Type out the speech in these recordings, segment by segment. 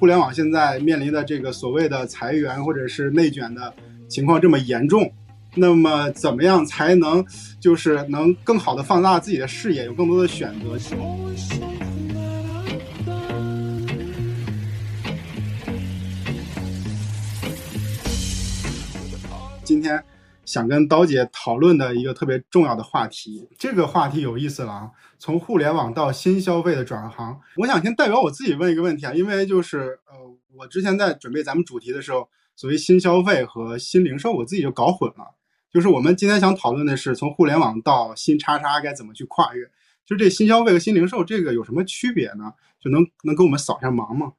互联网现在面临的这个所谓的裁员或者是内卷的情况这么严重，那么怎么样才能就是能更好的放大自己的视野，有更多的选择？今天。想跟刀姐讨论的一个特别重要的话题，这个话题有意思了啊！从互联网到新消费的转行，我想先代表我自己问一个问题啊，因为就是呃，我之前在准备咱们主题的时候，所谓新消费和新零售，我自己就搞混了。就是我们今天想讨论的是从互联网到新叉叉该怎么去跨越，就这新消费和新零售这个有什么区别呢？就能能给我们扫一下盲吗？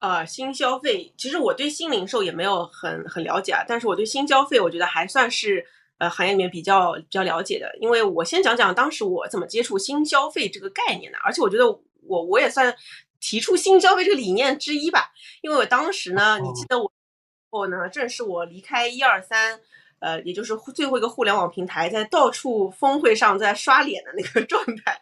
呃，新消费其实我对新零售也没有很很了解啊，但是我对新消费我觉得还算是呃行业里面比较比较了解的。因为我先讲讲当时我怎么接触新消费这个概念的，而且我觉得我我也算提出新消费这个理念之一吧。因为我当时呢，你记得我我呢，正是我离开一二三，呃，也就是最后一个互联网平台，在到处峰会上在刷脸的那个 状态。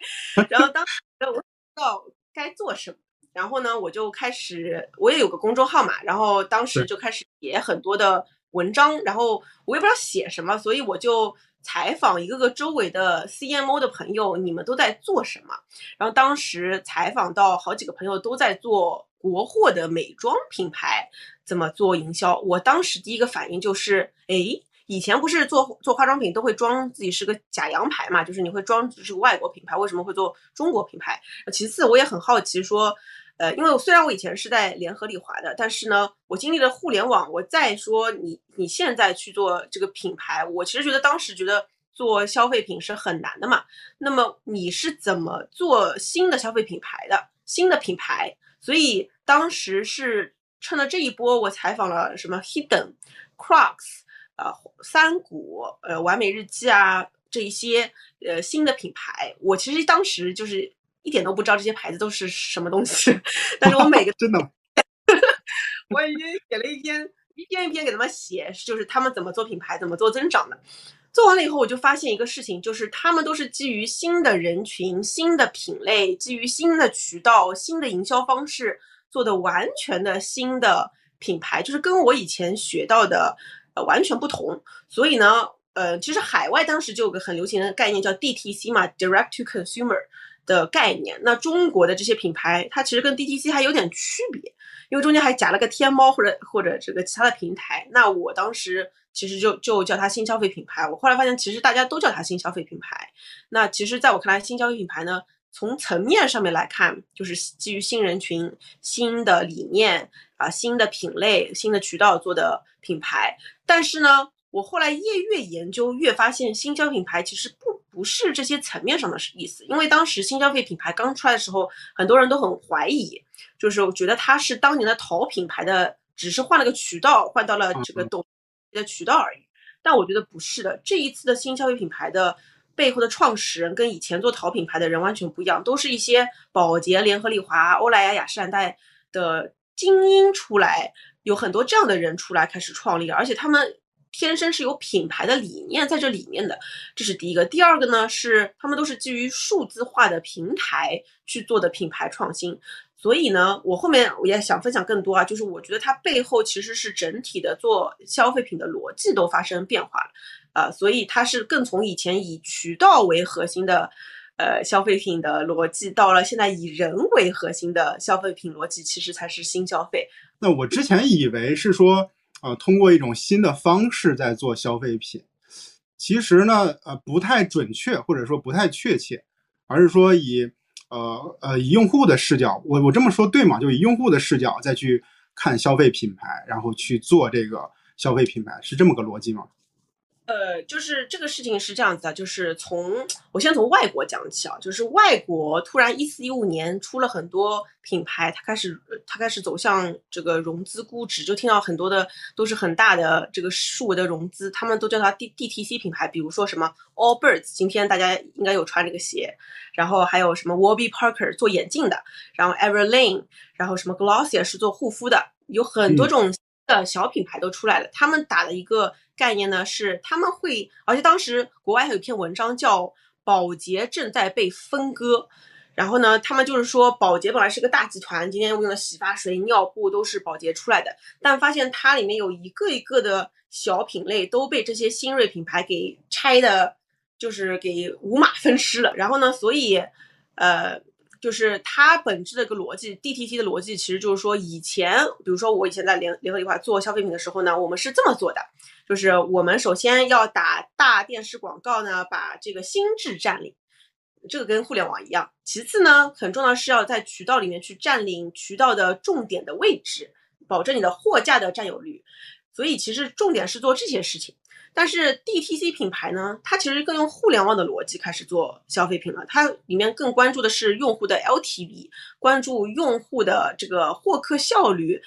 然后当时我不知道该做什么。然后呢，我就开始，我也有个公众号嘛，然后当时就开始写很多的文章，然后我也不知道写什么，所以我就采访一个个周围的 CMO 的朋友，你们都在做什么？然后当时采访到好几个朋友都在做国货的美妆品牌，怎么做营销？我当时第一个反应就是，哎。以前不是做做化妆品都会装自己是个假洋牌嘛，就是你会装是个外国品牌，为什么会做中国品牌？其次，我也很好奇说，呃，因为虽然我以前是在联合利华的，但是呢，我经历了互联网，我再说你你现在去做这个品牌，我其实觉得当时觉得做消费品是很难的嘛。那么你是怎么做新的消费品牌的？新的品牌？所以当时是趁着这一波，我采访了什么 Hidden Crocs。呃，三股，呃，完美日记啊，这一些呃新的品牌，我其实当时就是一点都不知道这些牌子都是什么东西，但是我每个 真的，我已经写了一篇一篇一篇给他们写，就是他们怎么做品牌，怎么做增长的。做完了以后，我就发现一个事情，就是他们都是基于新的人群、新的品类，基于新的渠道、新的营销方式做的完全的新的品牌，就是跟我以前学到的呃。完全不同，所以呢，呃，其实海外当时就有个很流行的概念叫 DTC 嘛，Direct to Consumer 的概念。那中国的这些品牌，它其实跟 DTC 还有点区别，因为中间还夹了个天猫或者或者这个其他的平台。那我当时其实就就叫它新消费品牌。我后来发现，其实大家都叫它新消费品牌。那其实在我看来，新消费品牌呢，从层面上面来看，就是基于新人群、新的理念啊、新的品类、新的渠道做的品牌。但是呢，我后来越越研究，越发现新消费品牌其实不不是这些层面上的意思。因为当时新消费品牌刚出来的时候，很多人都很怀疑，就是我觉得它是当年的淘品牌的，只是换了个渠道，换到了这个抖的渠道而已。但我觉得不是的，这一次的新消费品牌的背后的创始人跟以前做淘品牌的人完全不一样，都是一些宝洁、联合利华、欧莱雅、雅诗兰黛的精英出来。有很多这样的人出来开始创立，而且他们天生是有品牌的理念在这里面的，这是第一个。第二个呢是他们都是基于数字化的平台去做的品牌创新，所以呢，我后面我也想分享更多啊，就是我觉得它背后其实是整体的做消费品的逻辑都发生变化了，啊，所以它是更从以前以渠道为核心的。呃，消费品的逻辑到了现在以人为核心的消费品逻辑，其实才是新消费。那我之前以为是说，呃，通过一种新的方式在做消费品，其实呢，呃，不太准确，或者说不太确切，而是说以，呃呃，以用户的视角，我我这么说对吗？就以用户的视角再去看消费品牌，然后去做这个消费品牌，是这么个逻辑吗？呃，就是这个事情是这样子的，就是从我先从外国讲起啊，就是外国突然一四一五年出了很多品牌，它开始它开始走向这个融资估值，就听到很多的都是很大的这个数额的融资，他们都叫它 D D T C 品牌，比如说什么 Allbirds，今天大家应该有穿这个鞋，然后还有什么 Warby Parker 做眼镜的，然后 Everlane，然后什么 Glossier 是做护肤的，有很多种的小品牌都出来了，他们打的一个。概念呢是他们会，而且当时国外还有一篇文章叫“保洁正在被分割”，然后呢，他们就是说宝洁本来是个大集团，今天用的洗发水、尿布都是宝洁出来的，但发现它里面有一个一个的小品类都被这些新锐品牌给拆的，就是给五马分尸了。然后呢，所以呃。就是它本质的一个逻辑，D T T 的逻辑其实就是说，以前比如说我以前在联联合利华做消费品的时候呢，我们是这么做的，就是我们首先要打大电视广告呢，把这个心智占领，这个跟互联网一样。其次呢，很重要是要在渠道里面去占领渠道的重点的位置，保证你的货架的占有率。所以其实重点是做这些事情。但是 DTC 品牌呢，它其实更用互联网的逻辑开始做消费品了。它里面更关注的是用户的 LTV，关注用户的这个获客效率，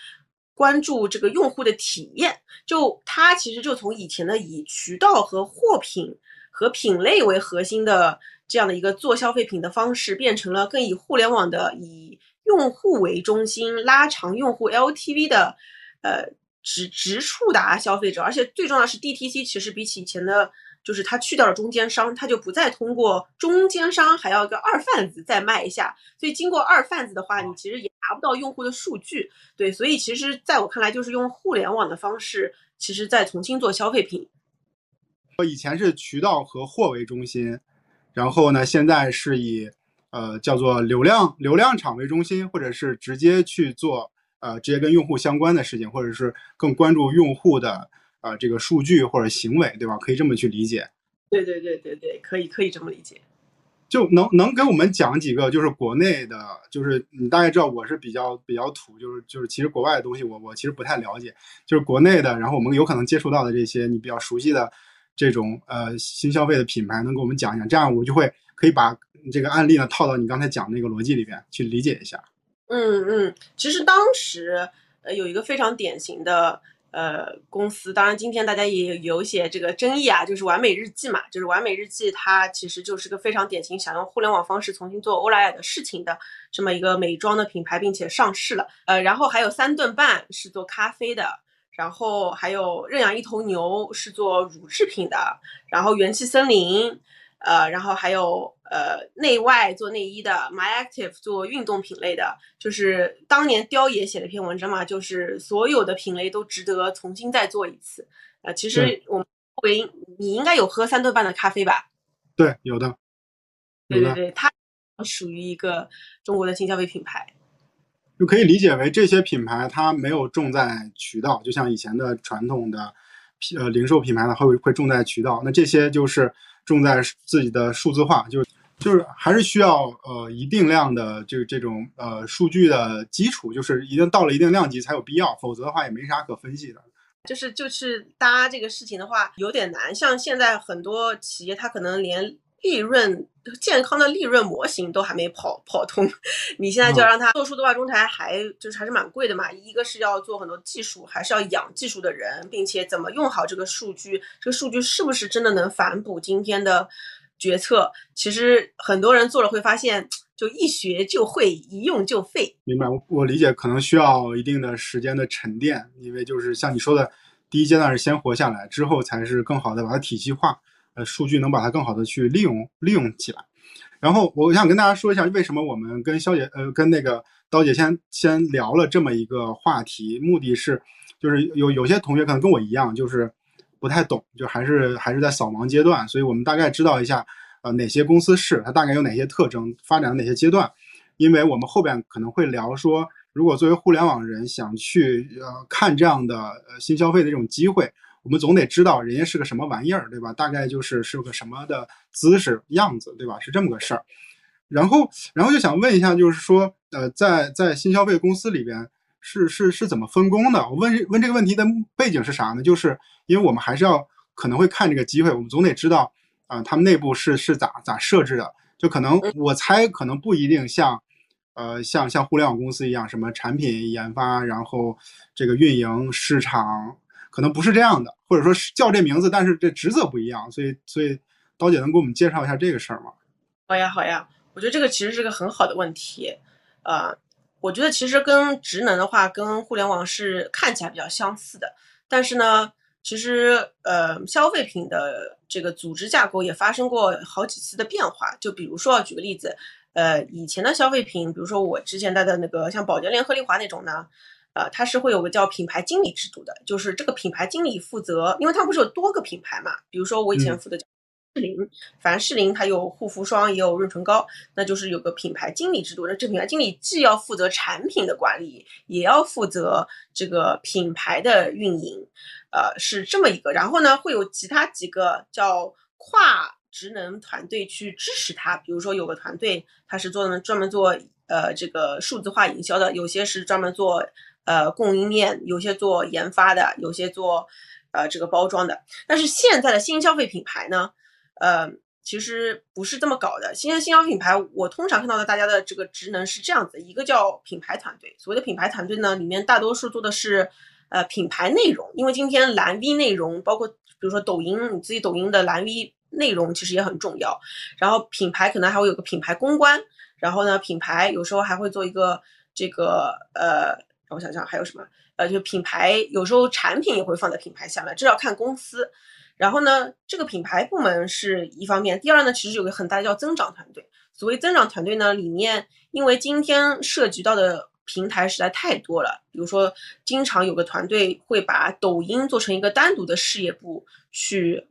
关注这个用户的体验。就它其实就从以前的以渠道和货品和品类为核心的这样的一个做消费品的方式，变成了更以互联网的以用户为中心，拉长用户 LTV 的，呃。直直触达消费者，而且最重要的是，DTC 其实比起以前的，就是它去掉了中间商，它就不再通过中间商，还要一个二贩子再卖一下。所以经过二贩子的话，你其实也拿不到用户的数据。对，所以其实在我看来，就是用互联网的方式，其实在重新做消费品。以前是渠道和货为中心，然后呢，现在是以呃叫做流量流量场为中心，或者是直接去做。呃，直接跟用户相关的事情，或者是更关注用户的呃这个数据或者行为，对吧？可以这么去理解。对对对对对，可以可以这么理解。就能能给我们讲几个，就是国内的，就是你大概知道我是比较比较土，就是就是其实国外的东西我我其实不太了解，就是国内的，然后我们有可能接触到的这些你比较熟悉的这种呃新消费的品牌，能给我们讲一讲，这样我就会可以把这个案例呢套到你刚才讲那个逻辑里边去理解一下。嗯嗯，其实当时呃有一个非常典型的呃公司，当然今天大家也有一些这个争议啊，就是完美日记嘛，就是完美日记它其实就是个非常典型想用互联网方式重新做欧莱雅的事情的这么一个美妆的品牌，并且上市了。呃，然后还有三顿半是做咖啡的，然后还有认养一头牛是做乳制品的，然后元气森林。呃，然后还有呃，内外做内衣的，My Active 做运动品类的，就是当年雕爷写了一篇文章嘛，就是所有的品类都值得重新再做一次。呃，其实我们为你应该有喝三顿半的咖啡吧？对，有的。对对对，它属于一个中国的新消费品牌，就可以理解为这些品牌它没有重在渠道，就像以前的传统的呃零售品牌呢，会会重在渠道。那这些就是。重在自己的数字化，就是就是还是需要呃一定量的这这种呃数据的基础，就是一定到了一定量级才有必要，否则的话也没啥可分析的。就是就是搭这个事情的话有点难，像现在很多企业它可能连。利润健康的利润模型都还没跑跑通，你现在就要让它做数字化中台，还就是还是蛮贵的嘛。一个是要做很多技术，还是要养技术的人，并且怎么用好这个数据，这个数据是不是真的能反哺今天的决策？其实很多人做了会发现，就一学就会，一用就废。明白，我我理解，可能需要一定的时间的沉淀，因为就是像你说的，第一阶段是先活下来，之后才是更好的把它体系化。呃，数据能把它更好的去利用利用起来。然后我想跟大家说一下，为什么我们跟肖姐呃跟那个刀姐先先聊了这么一个话题，目的是就是有有些同学可能跟我一样，就是不太懂，就还是还是在扫盲阶段，所以我们大概知道一下呃哪些公司是它大概有哪些特征，发展哪些阶段。因为我们后边可能会聊说，如果作为互联网人想去呃看这样的呃新消费的这种机会。我们总得知道人家是个什么玩意儿，对吧？大概就是是个什么的姿势样子，对吧？是这么个事儿。然后，然后就想问一下，就是说，呃，在在新消费公司里边是是是怎么分工的？我问问这个问题的背景是啥呢？就是因为我们还是要可能会看这个机会，我们总得知道啊，他们内部是是咋咋设置的。就可能我猜可能不一定像，呃，像像互联网公司一样，什么产品研发，然后这个运营市场。可能不是这样的，或者说是叫这名字，但是这职责不一样，所以所以刀姐能给我们介绍一下这个事儿吗？好呀好呀，我觉得这个其实是个很好的问题，呃，我觉得其实跟职能的话，跟互联网是看起来比较相似的，但是呢，其实呃，消费品的这个组织架构也发生过好几次的变化。就比如说，举个例子，呃，以前的消费品，比如说我之前带的那个像宝洁、联合利华那种呢，呃，它是会有个叫品牌经理制度的，就是这个品牌经理负责，因为它不是有多个品牌嘛，比如说我以前负责士林，凡士林它有护肤霜，也有润唇膏，那就是有个品牌经理制度。那这品牌经理既要负责产品的管理，也要负责这个品牌的运营，呃，是这么一个。然后呢，会有其他几个叫跨职能团队去支持他，比如说有个团队他是做专门做呃这个数字化营销的，有些是专门做呃供应链，有些做研发的，有些做呃这个包装的。但是现在的新消费品牌呢？呃，其实不是这么搞的。新的新消品牌，我通常看到的大家的这个职能是这样子：一个叫品牌团队，所谓的品牌团队呢，里面大多数做的是呃品牌内容，因为今天蓝 V 内容，包括比如说抖音，你自己抖音的蓝 V 内容其实也很重要。然后品牌可能还会有个品牌公关，然后呢，品牌有时候还会做一个这个呃，让我想想还有什么，呃，就品牌有时候产品也会放在品牌下面，这要看公司。然后呢，这个品牌部门是一方面，第二呢，其实有个很大的叫增长团队。所谓增长团队呢，里面因为今天涉及到的平台实在太多了，比如说经常有个团队会把抖音做成一个单独的事业部去。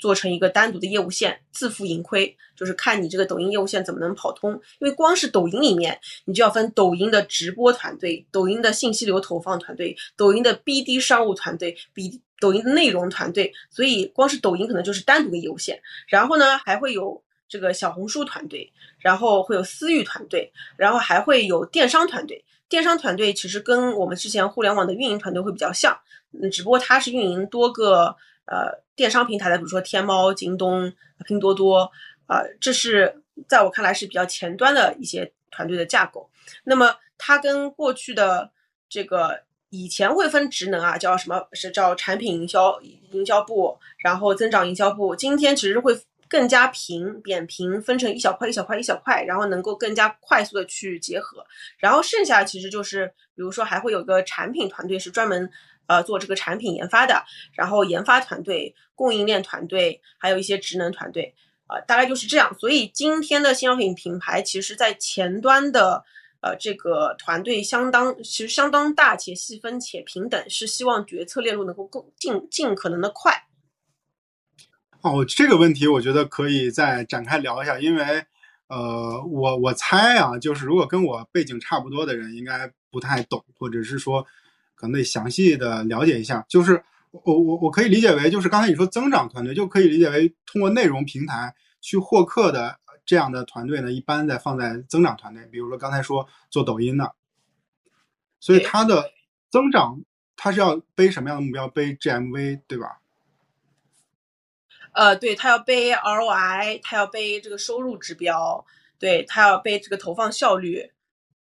做成一个单独的业务线，自负盈亏，就是看你这个抖音业务线怎么能跑通。因为光是抖音里面，你就要分抖音的直播团队、抖音的信息流投放团队、抖音的 BD 商务团队、B 抖音的内容团队。所以光是抖音可能就是单独的业务线。然后呢，还会有这个小红书团队，然后会有私域团队，然后还会有电商团队。电商团队其实跟我们之前互联网的运营团队会比较像，嗯，只不过它是运营多个。呃，电商平台的，比如说天猫、京东、拼多多，啊，这是在我看来是比较前端的一些团队的架构。那么它跟过去的这个以前会分职能啊，叫什么是叫产品营销营销部，然后增长营销部。今天其实会更加平扁平，分成一小块一小块一小块，然后能够更加快速的去结合。然后剩下其实就是，比如说还会有个产品团队是专门。呃，做这个产品研发的，然后研发团队、供应链团队，还有一些职能团队，啊，大概就是这样。所以今天的新商品品牌，其实在前端的呃这个团队相当，其实相当大且细分且平等，是希望决策链路能够更尽尽可能的快。哦，这个问题我觉得可以再展开聊一下，因为呃，我我猜啊，就是如果跟我背景差不多的人，应该不太懂，或者是说。可能得详细的了解一下，就是我我我可以理解为，就是刚才你说增长团队，就可以理解为通过内容平台去获客的这样的团队呢，一般在放在增长团队。比如说刚才说做抖音的，所以它的增长，它是要背什么样的目标？背 GMV 对吧？呃，对，它要背 ROI，它要背这个收入指标，对，它要背这个投放效率，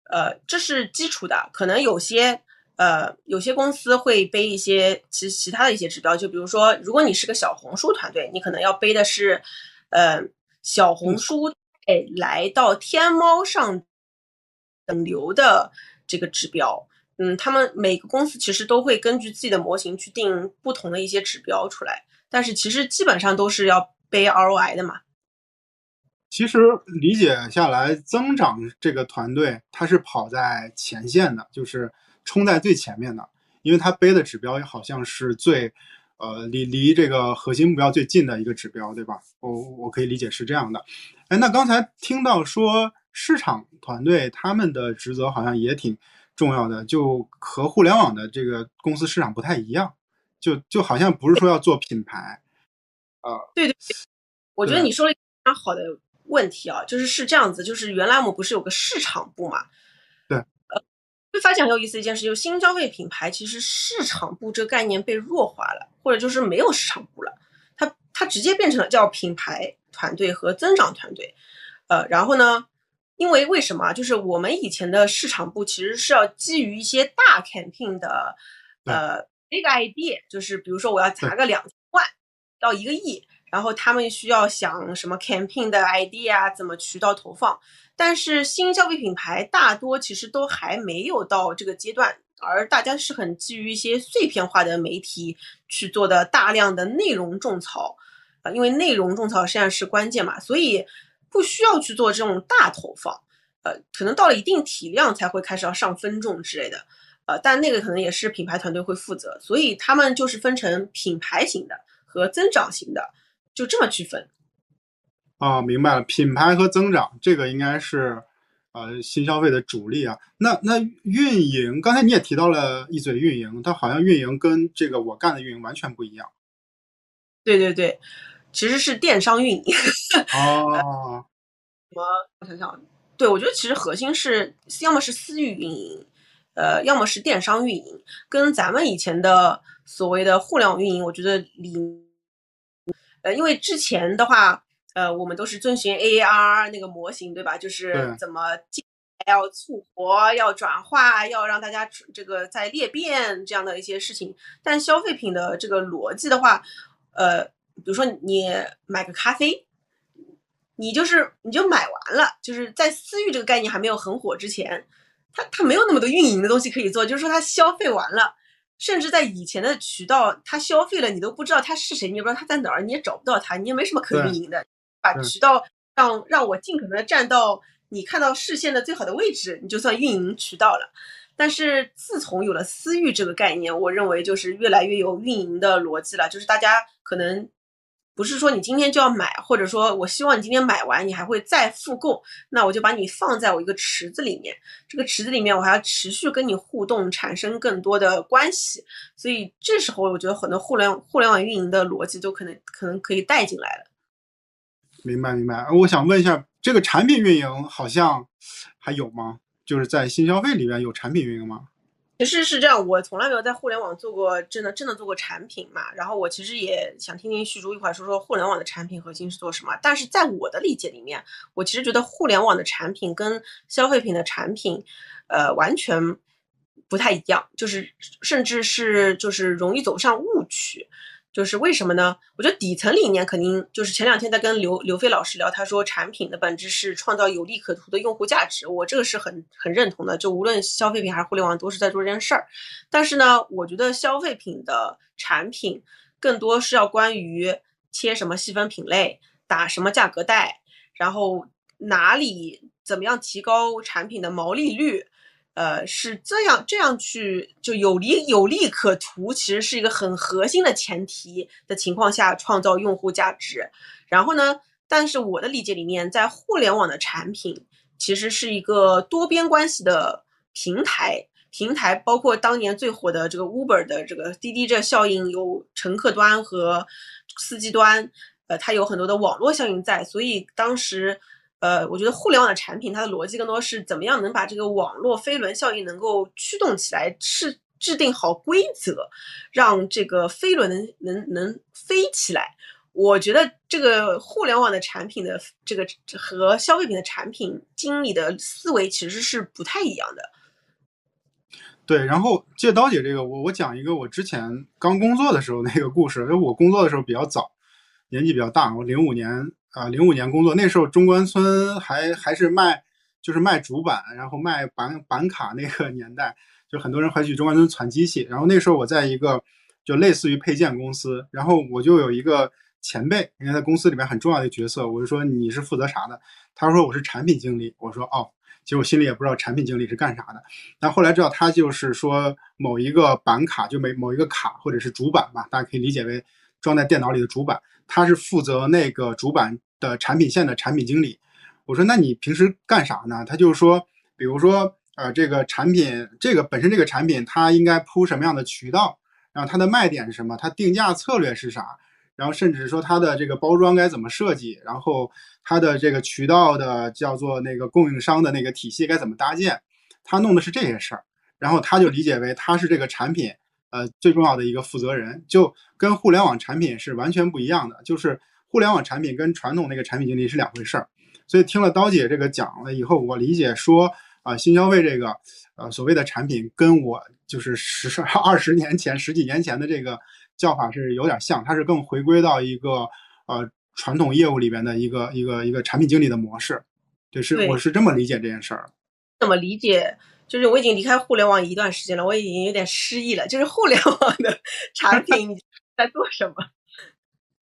呃，这是基础的，可能有些。呃，有些公司会背一些其其他的一些指标，就比如说，如果你是个小红书团队，你可能要背的是，呃，小红书哎来到天猫上等流的这个指标。嗯，他们每个公司其实都会根据自己的模型去定不同的一些指标出来，但是其实基本上都是要背 ROI 的嘛。其实理解下来，增长这个团队它是跑在前线的，就是。冲在最前面的，因为它背的指标好像是最，呃，离离这个核心目标最近的一个指标，对吧？我我可以理解是这样的。哎，那刚才听到说市场团队他们的职责好像也挺重要的，就和互联网的这个公司市场不太一样，就就好像不是说要做品牌，啊，对对，我觉得你说了一个非常好的问题啊，就是是这样子，就是原来我们不是有个市场部嘛？会发现很有意思一件事，就是新消费品牌其实市场部这个概念被弱化了，或者就是没有市场部了，它它直接变成了叫品牌团队和增长团队。呃，然后呢，因为为什么？就是我们以前的市场部其实是要基于一些大 campaign 的呃 big idea，就是比如说我要砸个两万到一个亿，然后他们需要想什么 campaign 的 idea，怎么渠道投放。但是新消费品牌大多其实都还没有到这个阶段，而大家是很基于一些碎片化的媒体去做的大量的内容种草，啊，因为内容种草实际上是关键嘛，所以不需要去做这种大投放，呃，可能到了一定体量才会开始要上分众之类的，呃，但那个可能也是品牌团队会负责，所以他们就是分成品牌型的和增长型的，就这么区分。啊，明白了，品牌和增长这个应该是。呃，新消费的主力啊，那那运营，刚才你也提到了一嘴运营，它好像运营跟这个我干的运营完全不一样。对对对，其实是电商运营。哦。什么？我想想，对我觉得其实核心是要么是私域运营，呃，要么是电商运营，跟咱们以前的所谓的互联网运营，我觉得离，呃，因为之前的话。呃，我们都是遵循 AAR 那个模型，对吧？就是怎么要促活、要转化、要让大家这个在裂变这样的一些事情。但消费品的这个逻辑的话，呃，比如说你买个咖啡，你就是你就买完了，就是在私域这个概念还没有很火之前，它它没有那么多运营的东西可以做，就是说它消费完了。甚至在以前的渠道，他消费了，你都不知道他是谁，你也不知道他在哪儿，你也找不到他，你也没什么可运营的。把渠道让让我尽可能的站到你看到视线的最好的位置，你就算运营渠道了。但是自从有了私域这个概念，我认为就是越来越有运营的逻辑了。就是大家可能不是说你今天就要买，或者说我希望你今天买完你还会再复购，那我就把你放在我一个池子里面。这个池子里面我还要持续跟你互动，产生更多的关系。所以这时候我觉得很多互联互联网运营的逻辑都可能可能可以带进来了。明白明白，我想问一下，这个产品运营好像还有吗？就是在新消费里面有产品运营吗？其实是这样，我从来没有在互联网做过真的真的做过产品嘛。然后我其实也想听听旭珠一会儿说说互联网的产品核心是做什么。但是在我的理解里面，我其实觉得互联网的产品跟消费品的产品，呃，完全不太一样，就是甚至是就是容易走上误区。就是为什么呢？我觉得底层理念肯定就是前两天在跟刘刘飞老师聊，他说产品的本质是创造有利可图的用户价值，我这个是很很认同的。就无论消费品还是互联网，都是在做这件事儿。但是呢，我觉得消费品的产品更多是要关于切什么细分品类，打什么价格带，然后哪里怎么样提高产品的毛利率。呃，是这样，这样去就有利有利可图，其实是一个很核心的前提的情况下创造用户价值。然后呢，但是我的理解里面，在互联网的产品其实是一个多边关系的平台，平台包括当年最火的这个 Uber 的这个滴滴这效应，有乘客端和司机端，呃，它有很多的网络效应在，所以当时。呃，我觉得互联网的产品，它的逻辑更多是怎么样能把这个网络飞轮效应能够驱动起来，是制定好规则，让这个飞轮能能能飞起来。我觉得这个互联网的产品的这个和消费品的产品经理的思维其实是不太一样的。对，然后借刀姐这个，我我讲一个我之前刚工作的时候那个故事，因为我工作的时候比较早，年纪比较大，我零五年。啊，零五年工作那时候，中关村还还是卖，就是卖主板，然后卖板板卡那个年代，就很多人会去中关村攒机器。然后那时候我在一个就类似于配件公司，然后我就有一个前辈，因为在公司里面很重要的角色，我就说你是负责啥的？他说我是产品经理。我说哦，其实我心里也不知道产品经理是干啥的。但后来知道他就是说某一个板卡，就每某一个卡或者是主板吧，大家可以理解为装在电脑里的主板，他是负责那个主板。的产品线的产品经理，我说那你平时干啥呢？他就是说，比如说，呃，这个产品，这个本身这个产品它应该铺什么样的渠道，然后它的卖点是什么，它定价策略是啥，然后甚至说它的这个包装该怎么设计，然后它的这个渠道的叫做那个供应商的那个体系该怎么搭建，他弄的是这些事儿，然后他就理解为他是这个产品呃最重要的一个负责人，就跟互联网产品是完全不一样的，就是。互联网产品跟传统那个产品经理是两回事儿，所以听了刀姐这个讲了以后，我理解说啊，新消费这个呃所谓的产品跟我就是十二十年前、十几年前的这个叫法是有点像，它是更回归到一个呃传统业务里边的一个一个一个产品经理的模式，对，是我是这么理解这件事儿。怎么理解就是我已经离开互联网一段时间了，我已经有点失忆了。就是互联网的 产品在做什么？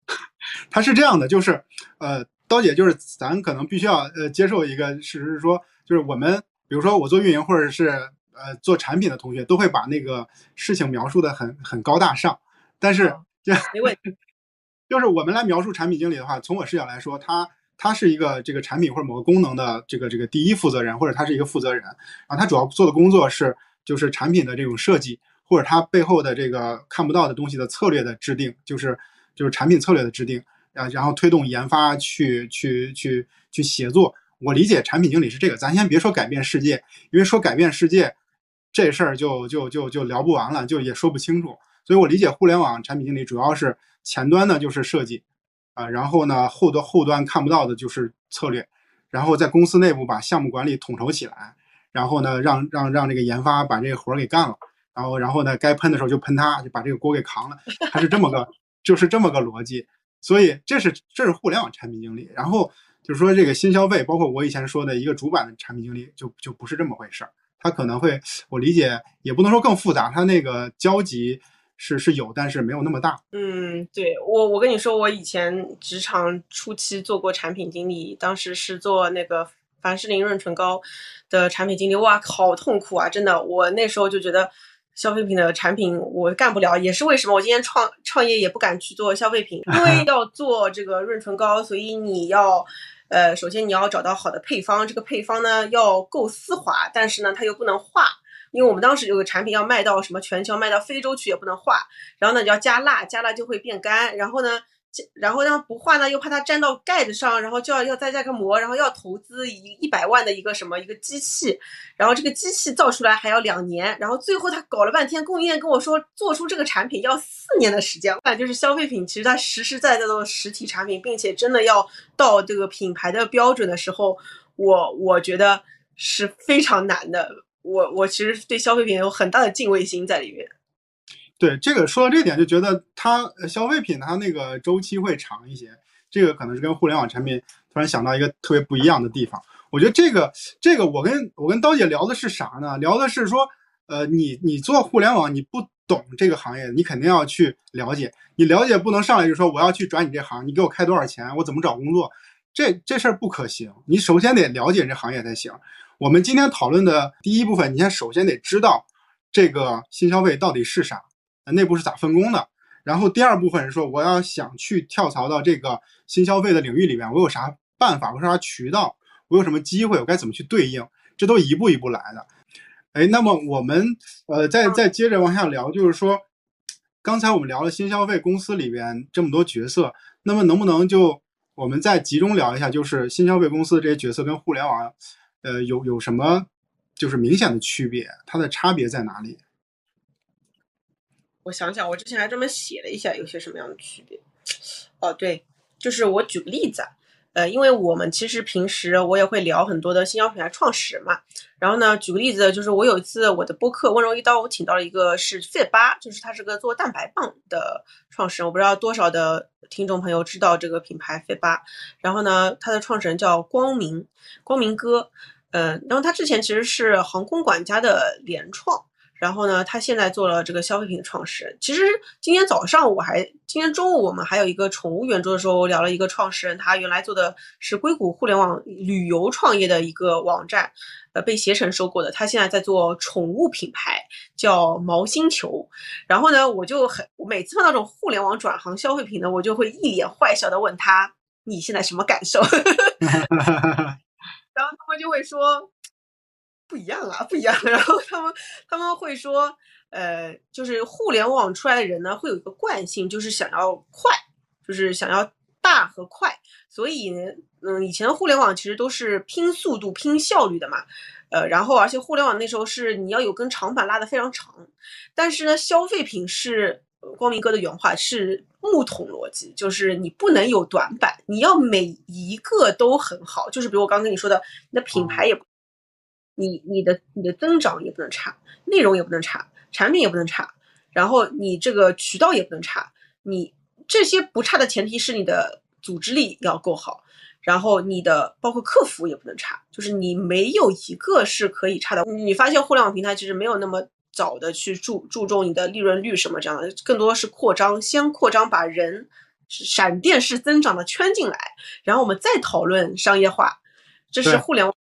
它是这样的，就是呃，刀姐就是咱可能必须要呃接受一个事实是说，就是我们比如说我做运营或者是呃做产品的同学，都会把那个事情描述的很很高大上，但是就没问题。就是我们来描述产品经理的话，从我视角来说，他他是一个这个产品或者某个功能的这个这个第一负责人，或者他是一个负责人，然后他主要做的工作是就是产品的这种设计，或者他背后的这个看不到的东西的策略的制定，就是就是产品策略的制定啊，然后推动研发去去去去协作。我理解产品经理是这个，咱先别说改变世界，因为说改变世界这事儿就就就就聊不完了，就也说不清楚。所以我理解互联网产品经理主要是。前端呢就是设计，啊，然后呢后端后端看不到的就是策略，然后在公司内部把项目管理统筹起来，然后呢让让让这个研发把这个活儿给干了，然后然后呢该喷的时候就喷他，就把这个锅给扛了，他是这么个就是这么个逻辑，所以这是这是互联网产品经理，然后就是说这个新消费，包括我以前说的一个主板的产品经理就就不是这么回事儿，他可能会我理解也不能说更复杂，他那个交集。是是有，但是没有那么大。嗯，对我我跟你说，我以前职场初期做过产品经理，当时是做那个凡士林润唇膏的产品经理，哇，好痛苦啊！真的，我那时候就觉得消费品的产品我干不了，也是为什么我今天创创业也不敢去做消费品，因为要做这个润唇膏，所以你要呃，首先你要找到好的配方，这个配方呢要够丝滑，但是呢它又不能化。因为我们当时有个产品要卖到什么全球，卖到非洲去也不能化，然后呢就要加蜡，加蜡就会变干，然后呢，然后呢不化呢又怕它粘到盖子上，然后就要要再加个膜，然后要投资一一百万的一个什么一个机器，然后这个机器造出来还要两年，然后最后他搞了半天，供应链跟我说做出这个产品要四年的时间，那就是消费品其实它实实在在的实体产品，并且真的要到这个品牌的标准的时候，我我觉得是非常难的。我我其实对消费品有很大的敬畏心在里面。对这个说到这点，就觉得它消费品它那个周期会长一些，这个可能是跟互联网产品突然想到一个特别不一样的地方。我觉得这个这个我跟我跟刀姐聊的是啥呢？聊的是说，呃，你你做互联网你不懂这个行业，你肯定要去了解。你了解不能上来就说我要去转你这行，你给我开多少钱，我怎么找工作？这这事儿不可行。你首先得了解这行业才行。我们今天讨论的第一部分，你先首先得知道这个新消费到底是啥，内部是咋分工的。然后第二部分是说，我要想去跳槽到这个新消费的领域里面，我有啥办法，我有啥渠道，我有什么机会，我该怎么去对应，这都一步一步来的。哎，那么我们呃再再接着往下聊，就是说，刚才我们聊了新消费公司里边这么多角色，那么能不能就我们再集中聊一下，就是新消费公司这些角色跟互联网。呃，有有什么就是明显的区别？它的差别在哪里？我想想，我之前还专门写了一下，有些什么样的区别。哦，对，就是我举个例子啊，呃，因为我们其实平时我也会聊很多的新消品牌创始人嘛。然后呢，举个例子，就是我有一次我的播客《温柔一刀》，我请到了一个是 Fit 八，就是他是个做蛋白棒的创始人。我不知道多少的听众朋友知道这个品牌 Fit 八。然后呢，他的创始人叫光明，光明哥。嗯，然后他之前其实是航空管家的联创，然后呢，他现在做了这个消费品的创始人。其实今天早上我还，今天中午我们还有一个宠物圆桌的时候聊了一个创始人，他原来做的是硅谷互联网旅游创业的一个网站，呃，被携程收购的。他现在在做宠物品牌，叫毛星球。然后呢，我就很，每次碰到这种互联网转行消费品的，我就会一脸坏笑的问他，你现在什么感受？然后他们就会说不一样啊，不一样。然后他们他们会说，呃，就是互联网出来的人呢，会有一个惯性，就是想要快，就是想要大和快。所以，嗯，以前的互联网其实都是拼速度、拼效率的嘛。呃，然后而且互联网那时候是你要有根长板拉的非常长，但是呢，消费品是光明哥的原话是。木桶逻辑就是你不能有短板，你要每一个都很好。就是比如我刚跟你说的，你的品牌也不，你你的你的增长也不能差，内容也不能差，产品也不能差，然后你这个渠道也不能差。你这些不差的前提是你的组织力要够好，然后你的包括客服也不能差，就是你没有一个是可以差的。你发现互联网平台其实没有那么早的去注注重你的利润率什么这样的，更多是扩张，先扩张把人闪电式增长的圈进来，然后我们再讨论商业化。这是互联网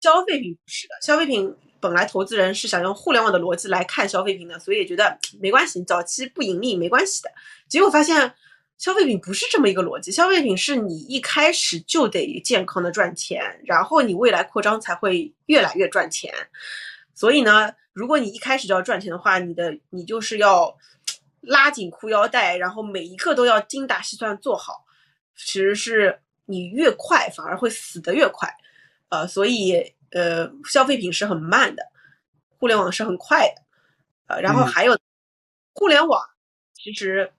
消费品不是的，消费品本来投资人是想用互联网的逻辑来看消费品的，所以也觉得没关系，早期不盈利没关系的。结果发现。消费品不是这么一个逻辑，消费品是你一开始就得健康的赚钱，然后你未来扩张才会越来越赚钱。所以呢，如果你一开始就要赚钱的话，你的你就是要拉紧裤腰带，然后每一个都要精打细算做好。其实是你越快反而会死得越快，呃，所以呃，消费品是很慢的，互联网是很快的，呃，然后还有互联网其实。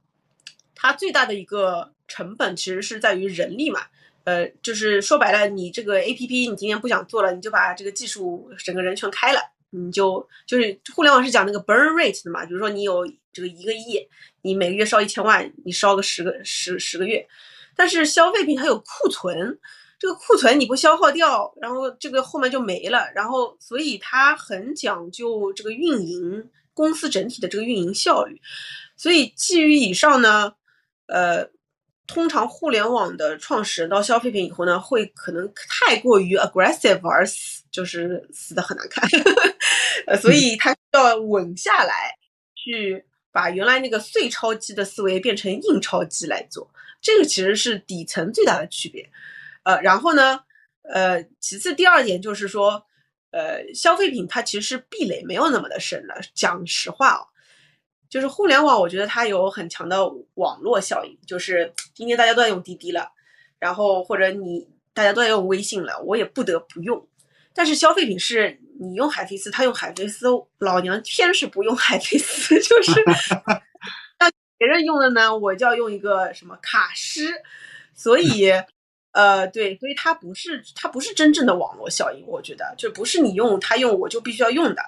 它最大的一个成本其实是在于人力嘛，呃，就是说白了，你这个 A P P 你今天不想做了，你就把这个技术整个人全开了，你就就是互联网是讲那个 burn rate 的嘛，比如说你有这个一个亿，你每个月烧一千万，你烧个十个十十个月，但是消费品它有库存，这个库存你不消耗掉，然后这个后面就没了，然后所以它很讲究这个运营公司整体的这个运营效率，所以基于以上呢。呃，通常互联网的创始人到消费品以后呢，会可能太过于 aggressive 而死，就是死的很难看，呃，所以他需要稳下来，去把原来那个碎钞机的思维变成印钞机来做，这个其实是底层最大的区别。呃，然后呢，呃，其次第二点就是说，呃，消费品它其实是壁垒没有那么的深了，讲实话哦。就是互联网，我觉得它有很强的网络效应。就是今天大家都在用滴滴了，然后或者你大家都在用微信了，我也不得不用。但是消费品是你用海飞丝，他用海飞丝，老娘偏是不用海飞丝，就是 那别人用的呢，我就要用一个什么卡诗。所以，呃，对，所以它不是它不是真正的网络效应，我觉得就不是你用它用我就必须要用的。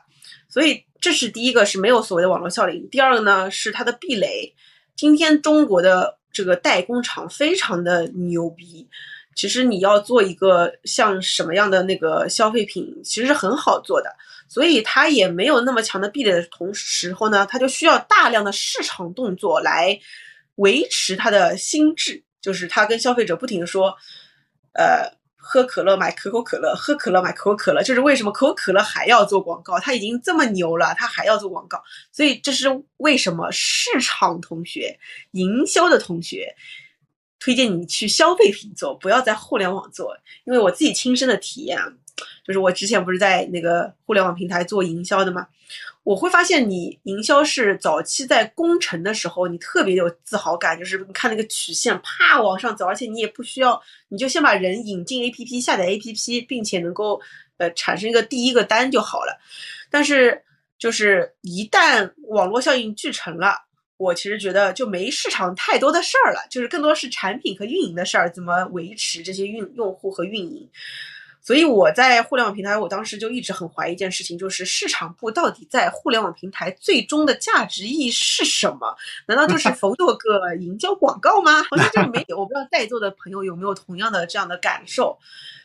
所以这是第一个是没有所谓的网络效应，第二个呢是它的壁垒。今天中国的这个代工厂非常的牛逼，其实你要做一个像什么样的那个消费品，其实是很好做的。所以它也没有那么强的壁垒的同时候呢，它就需要大量的市场动作来维持它的心智，就是它跟消费者不停的说，呃。喝可乐买可口可乐，喝可乐买可口可乐，就是为什么可口可乐还要做广告？它已经这么牛了，它还要做广告，所以这是为什么市场同学、营销的同学推荐你去消费品做，不要在互联网做，因为我自己亲身的体验啊，就是我之前不是在那个互联网平台做营销的嘛？我会发现，你营销是早期在攻城的时候，你特别有自豪感，就是你看那个曲线啪往上走，而且你也不需要，你就先把人引进 A P P，下载 A P P，并且能够呃产生一个第一个单就好了。但是就是一旦网络效应聚成了，我其实觉得就没市场太多的事儿了，就是更多是产品和运营的事儿，怎么维持这些运用户和运营。所以我在互联网平台，我当时就一直很怀疑一件事情，就是市场部到底在互联网平台最终的价值意义是什么？难道就是 否做个营销广告吗？好像就没有。我不知道在座的朋友有没有同样的这样的感受。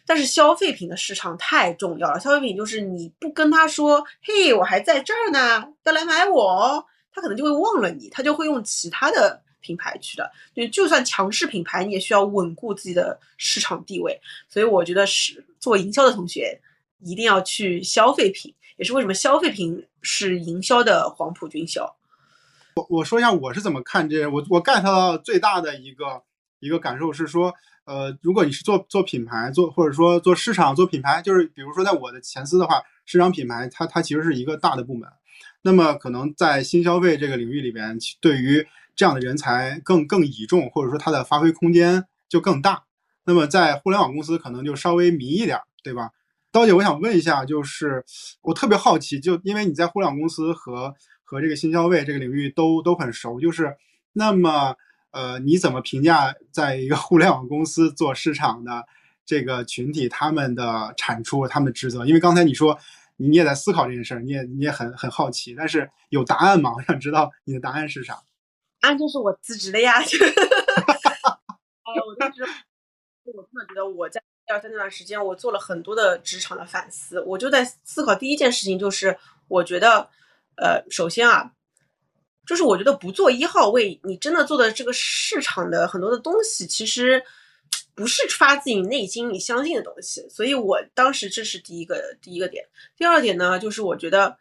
但是消费品的市场太重要了，消费品就是你不跟他说，嘿，我还在这儿呢，要来买我，他可能就会忘了你，他就会用其他的。品牌去的，就就算强势品牌，你也需要稳固自己的市场地位。所以我觉得是做营销的同学一定要去消费品，也是为什么消费品是营销的黄埔军校。我我说一下我是怎么看这，我我 get 到最大的一个一个感受是说，呃，如果你是做做品牌，做或者说做市场做品牌，就是比如说在我的前司的话，市场品牌它它其实是一个大的部门，那么可能在新消费这个领域里边，对于这样的人才更更倚重，或者说它的发挥空间就更大。那么在互联网公司可能就稍微迷一点，对吧？刀姐，我想问一下，就是我特别好奇，就因为你在互联网公司和和这个新消费这个领域都都很熟，就是那么呃，你怎么评价在一个互联网公司做市场的这个群体他们的产出、他们的职责？因为刚才你说你也在思考这件事儿，你也你也很很好奇，但是有答案吗？我想知道你的答案是啥。答案就是我辞职了呀！哎，我当时，我真的觉得我在第二三那段时间，我做了很多的职场的反思。我就在思考第一件事情，就是我觉得，呃，首先啊，就是我觉得不做一号位，你真的做的这个市场的很多的东西，其实不是发自你内心你相信的东西。所以我当时这是第一个第一个点。第二点呢，就是我觉得，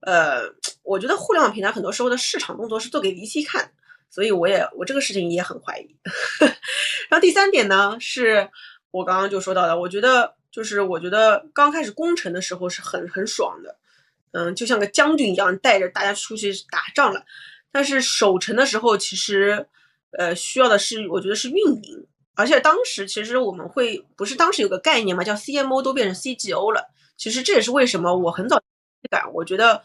呃，我觉得互联网平台很多时候的市场动作是做给 VC 看。所以我也我这个事情也很怀疑。然后第三点呢，是我刚刚就说到的，我觉得就是我觉得刚开始攻城的时候是很很爽的，嗯，就像个将军一样带着大家出去打仗了。但是守城的时候，其实呃需要的是我觉得是运营，而且当时其实我们会不是当时有个概念嘛，叫 CMO 都变成 CGO 了。其实这也是为什么我很早感，我觉得。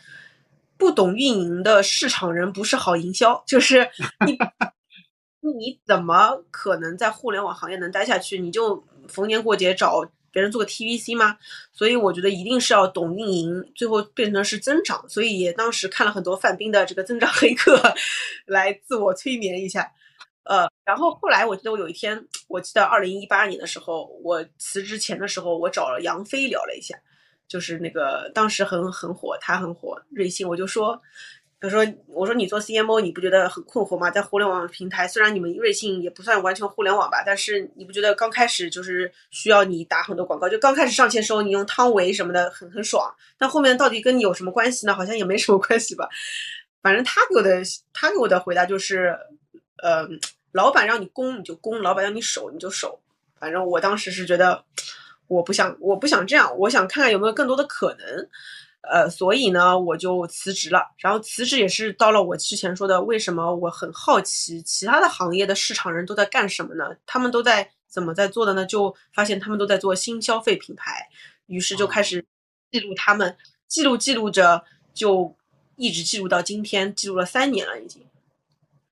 不懂运营的市场人不是好营销，就是你，你怎么可能在互联网行业能待下去？你就逢年过节找别人做个 TVC 吗？所以我觉得一定是要懂运营，最后变成是增长。所以也当时看了很多范冰的这个增长黑客，来自我催眠一下。呃，然后后来我记得我有一天，我记得二零一八年的时候，我辞职前的时候，我找了杨飞聊了一下。就是那个当时很很火，他很火，瑞幸。我就说，他说，我说你做 CMO，你不觉得很困惑吗？在互联网平台，虽然你们瑞幸也不算完全互联网吧，但是你不觉得刚开始就是需要你打很多广告？就刚开始上线时候，你用汤唯什么的很很爽，但后面到底跟你有什么关系呢？好像也没什么关系吧。反正他给我的他给我的回答就是，呃，老板让你攻你就攻，老板让你守你就守。反正我当时是觉得。我不想，我不想这样，我想看看有没有更多的可能，呃，所以呢，我就辞职了。然后辞职也是到了我之前说的，为什么我很好奇其他的行业的市场人都在干什么呢？他们都在怎么在做的呢？就发现他们都在做新消费品牌，于是就开始记录他们，记录记录着，就一直记录到今天，记录了三年了已经。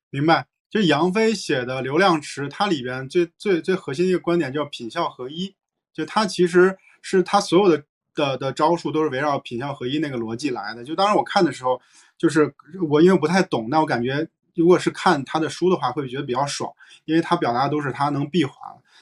明白，就杨飞写的《流量池》，它里边最最最核心的一个观点叫品效合一。就他其实是他所有的的的招数都是围绕品效合一那个逻辑来的。就当时我看的时候，就是我因为不太懂，但我感觉如果是看他的书的话，会觉得比较爽，因为他表达的都是他能闭环。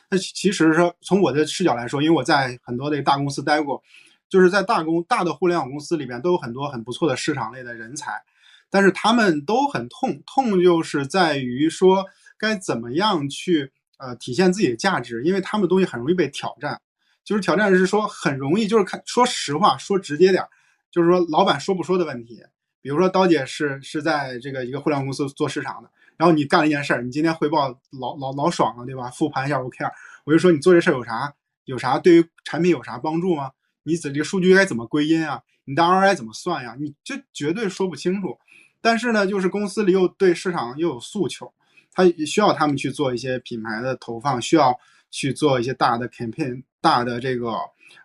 那其实是从我的视角来说，因为我在很多的大公司待过，就是在大公大的互联网公司里边都有很多很不错的市场类的人才，但是他们都很痛，痛就是在于说该怎么样去。呃，体现自己的价值，因为他们东西很容易被挑战。就是挑战是说很容易，就是看说实话，说直接点，就是说老板说不说的问题。比如说刀姐是是在这个一个互联网公司做市场的，然后你干了一件事儿，你今天汇报老老老爽了，对吧？复盘一下 OK 我就说你做这事儿有啥有啥对于产品有啥帮助吗？你这个数据该怎么归因啊？你的 ROI 怎么算呀？你这绝对说不清楚。但是呢，就是公司里又对市场又有诉求。他需要他们去做一些品牌的投放，需要去做一些大的 campaign、大的这个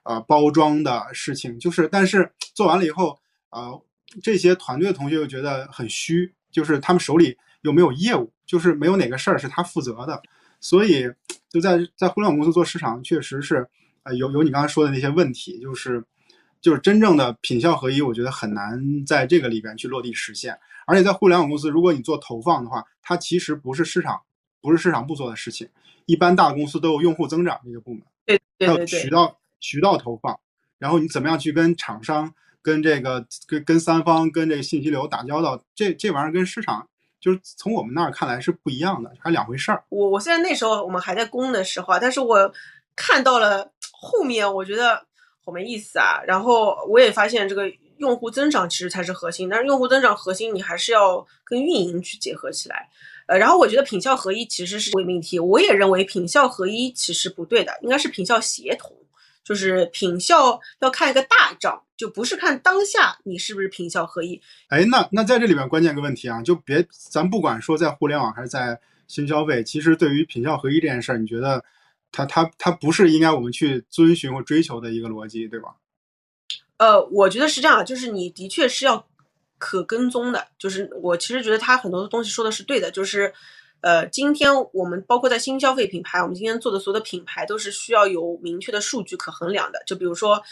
呃包装的事情。就是，但是做完了以后，呃，这些团队的同学又觉得很虚，就是他们手里又没有业务，就是没有哪个事儿是他负责的。所以，就在在互联网公司做市场，确实是呃有有你刚才说的那些问题，就是就是真正的品效合一，我觉得很难在这个里边去落地实现。而且在互联网公司，如果你做投放的话，它其实不是市场，不是市场部做的事情。一般大公司都有用户增长这个部门，对对对，渠道渠道投放，然后你怎么样去跟厂商、跟这个、跟跟三方、跟这个信息流打交道，这这玩意儿跟市场就是从我们那儿看来是不一样的，还两回事儿。我我虽然那时候我们还在攻的时候啊，但是我看到了后面，我觉得好没意思啊。然后我也发现这个。用户增长其实才是核心，但是用户增长核心你还是要跟运营去结合起来。呃，然后我觉得品效合一其实是伪命题，我也认为品效合一其实不对的，应该是品效协同，就是品效要看一个大账，就不是看当下你是不是品效合一。哎，那那在这里面关键个问题啊，就别咱不管说在互联网还是在新消费，其实对于品效合一这件事儿，你觉得它它它不是应该我们去遵循或追求的一个逻辑，对吧？呃，我觉得是这样，就是你的确是要可跟踪的。就是我其实觉得他很多的东西说的是对的。就是，呃，今天我们包括在新消费品牌，我们今天做的所有的品牌都是需要有明确的数据可衡量的。就比如说，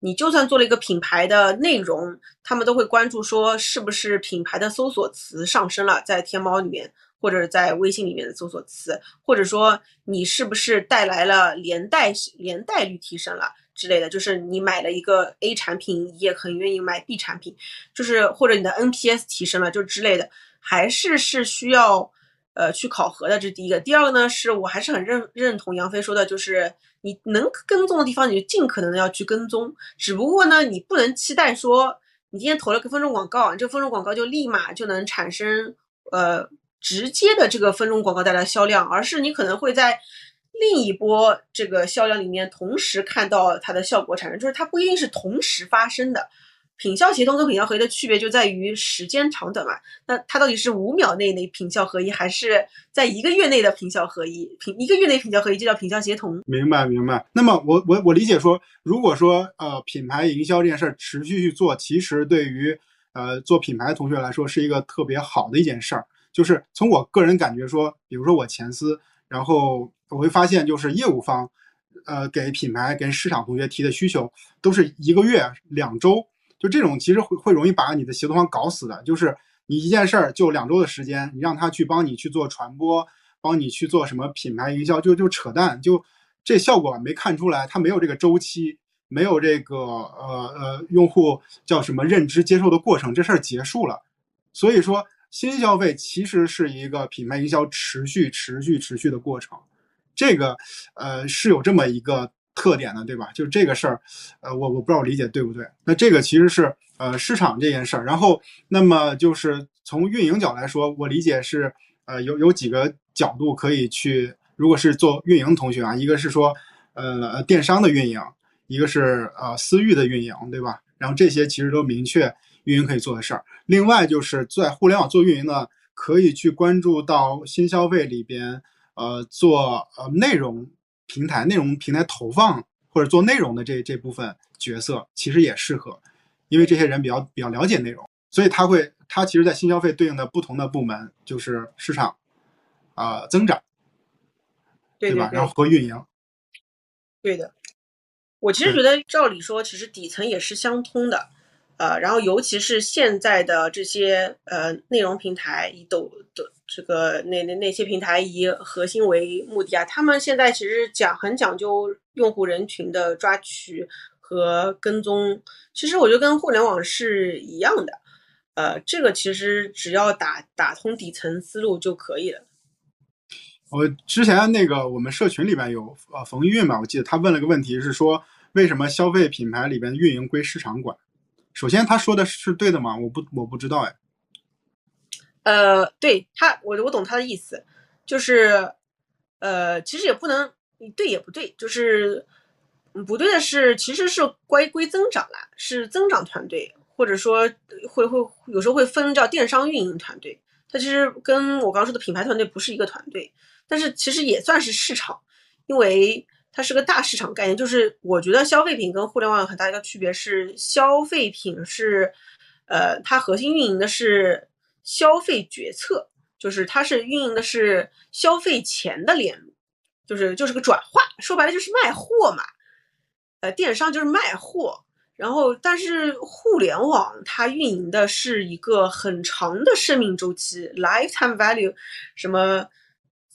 你就算做了一个品牌的内容，他们都会关注说是不是品牌的搜索词上升了，在天猫里面，或者在微信里面的搜索词，或者说你是不是带来了连带连带率提升了之类的，就是你买了一个 A 产品，你也很愿意买 B 产品，就是或者你的 NPS 提升了，就之类的，还是是需要呃去考核的。这是第一个，第二个呢，是我还是很认认同杨飞说的，就是你能跟踪的地方，你就尽可能的要去跟踪，只不过呢，你不能期待说。你今天投了个分众广告，你这个分众广告就立马就能产生呃直接的这个分众广告带来销量，而是你可能会在另一波这个销量里面同时看到它的效果产生，就是它不一定是同时发生的。品效协同跟品效合一的区别就在于时间长短嘛。那它到底是五秒内的品效合一，还是在一个月内的品效合一？品一个月内品效合一就叫品效协同。明白明白。那么我我我理解说，如果说呃品牌营销这件事儿持续去做，其实对于呃做品牌同学来说是一个特别好的一件事儿。就是从我个人感觉说，比如说我前司，然后我会发现就是业务方，呃给品牌跟市场同学提的需求都是一个月两周。就这种其实会会容易把你的协同方搞死的，就是你一件事儿就两周的时间，你让他去帮你去做传播，帮你去做什么品牌营销，就就扯淡，就这效果没看出来，他没有这个周期，没有这个呃呃用户叫什么认知接受的过程，这事儿结束了。所以说新消费其实是一个品牌营销持续持续持续的过程，这个呃是有这么一个。特点的，对吧？就这个事儿，呃，我我不知道我理解对不对。那这个其实是呃市场这件事儿，然后那么就是从运营角来说，我理解是呃有有几个角度可以去，如果是做运营同学啊，一个是说呃电商的运营，一个是呃私域的运营，对吧？然后这些其实都明确运营可以做的事儿。另外就是在互联网做运营呢，可以去关注到新消费里边呃做呃内容。平台内容平台投放或者做内容的这这部分角色其实也适合，因为这些人比较比较了解内容，所以他会他其实，在新消费对应的不同的部门就是市场啊增长，对吧？然后和运营，对的。我其实觉得照理说，其实底层也是相通的。呃，然后尤其是现在的这些呃内容平台，以抖的这个那那那些平台以核心为目的啊，他们现在其实讲很讲究用户人群的抓取和跟踪，其实我觉得跟互联网是一样的。呃，这个其实只要打打通底层思路就可以了。我之前那个我们社群里边有呃冯玉嘛，我记得他问了个问题是说，为什么消费品牌里边运营归市场管？首先，他说的是对的吗？我不，我不知道哎。呃，对他，我我懂他的意思，就是，呃，其实也不能对也不对，就是不对的是，其实是归归增长啦，是增长团队，或者说会会有时候会分叫电商运营团队，它其实跟我刚说的品牌团队不是一个团队，但是其实也算是市场，因为。它是个大市场概念，就是我觉得消费品跟互联网有很大一个区别是，消费品是，呃，它核心运营的是消费决策，就是它是运营的是消费前的链路，就是就是个转化，说白了就是卖货嘛，呃，电商就是卖货，然后但是互联网它运营的是一个很长的生命周期，lifetime value，什么，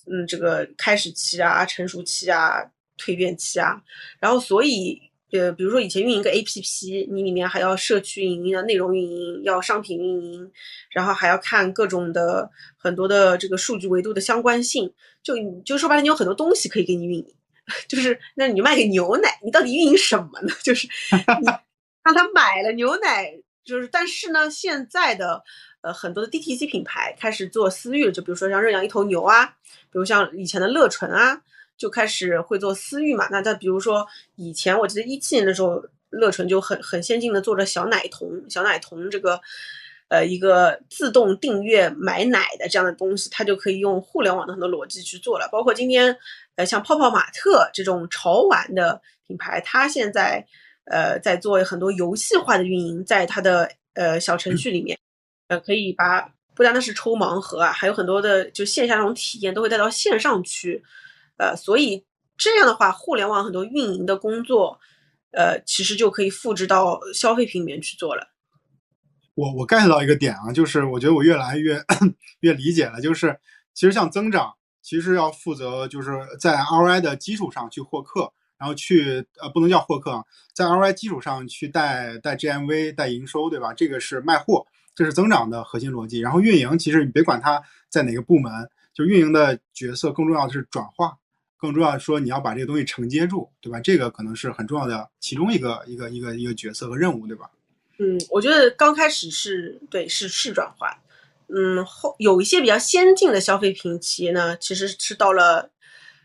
嗯，这个开始期啊，成熟期啊。蜕变期啊，然后所以呃，比如说以前运营个 APP，你里面还要社区运营、要内容运营、要商品运营，然后还要看各种的很多的这个数据维度的相关性，就就说白了，你有很多东西可以给你运营，就是那你卖个牛奶，你到底运营什么呢？就是 让他买了牛奶，就是但是呢，现在的呃很多的 DTC 品牌开始做私域了，就比如说像认养一头牛啊，比如像以前的乐纯啊。就开始会做私域嘛？那再比如说，以前我记得一七年的时候，乐纯就很很先进的做着小奶童、小奶童这个，呃，一个自动订阅买奶的这样的东西，它就可以用互联网的很多逻辑去做了。包括今天，呃，像泡泡玛特这种潮玩的品牌，它现在呃在做很多游戏化的运营，在它的呃小程序里面，呃，可以把不单单是抽盲盒啊，还有很多的就线下那种体验都会带到线上去。呃，所以这样的话，互联网很多运营的工作，呃，其实就可以复制到消费品里面去做了。我我 get 到一个点啊，就是我觉得我越来越 越理解了，就是其实像增长，其实要负责就是在 ROI 的基础上去获客，然后去呃不能叫获客啊，在 ROI 基础上去带带 GMV 带营收，对吧？这个是卖货，这是增长的核心逻辑。然后运营，其实你别管它在哪个部门，就运营的角色更重要的是转化，更重要说你要把这个东西承接住，对吧？这个可能是很重要的其中一个一个一个一个角色和任务，对吧？嗯，我觉得刚开始是对是是转化。嗯，后有一些比较先进的消费品企业呢，其实是到了，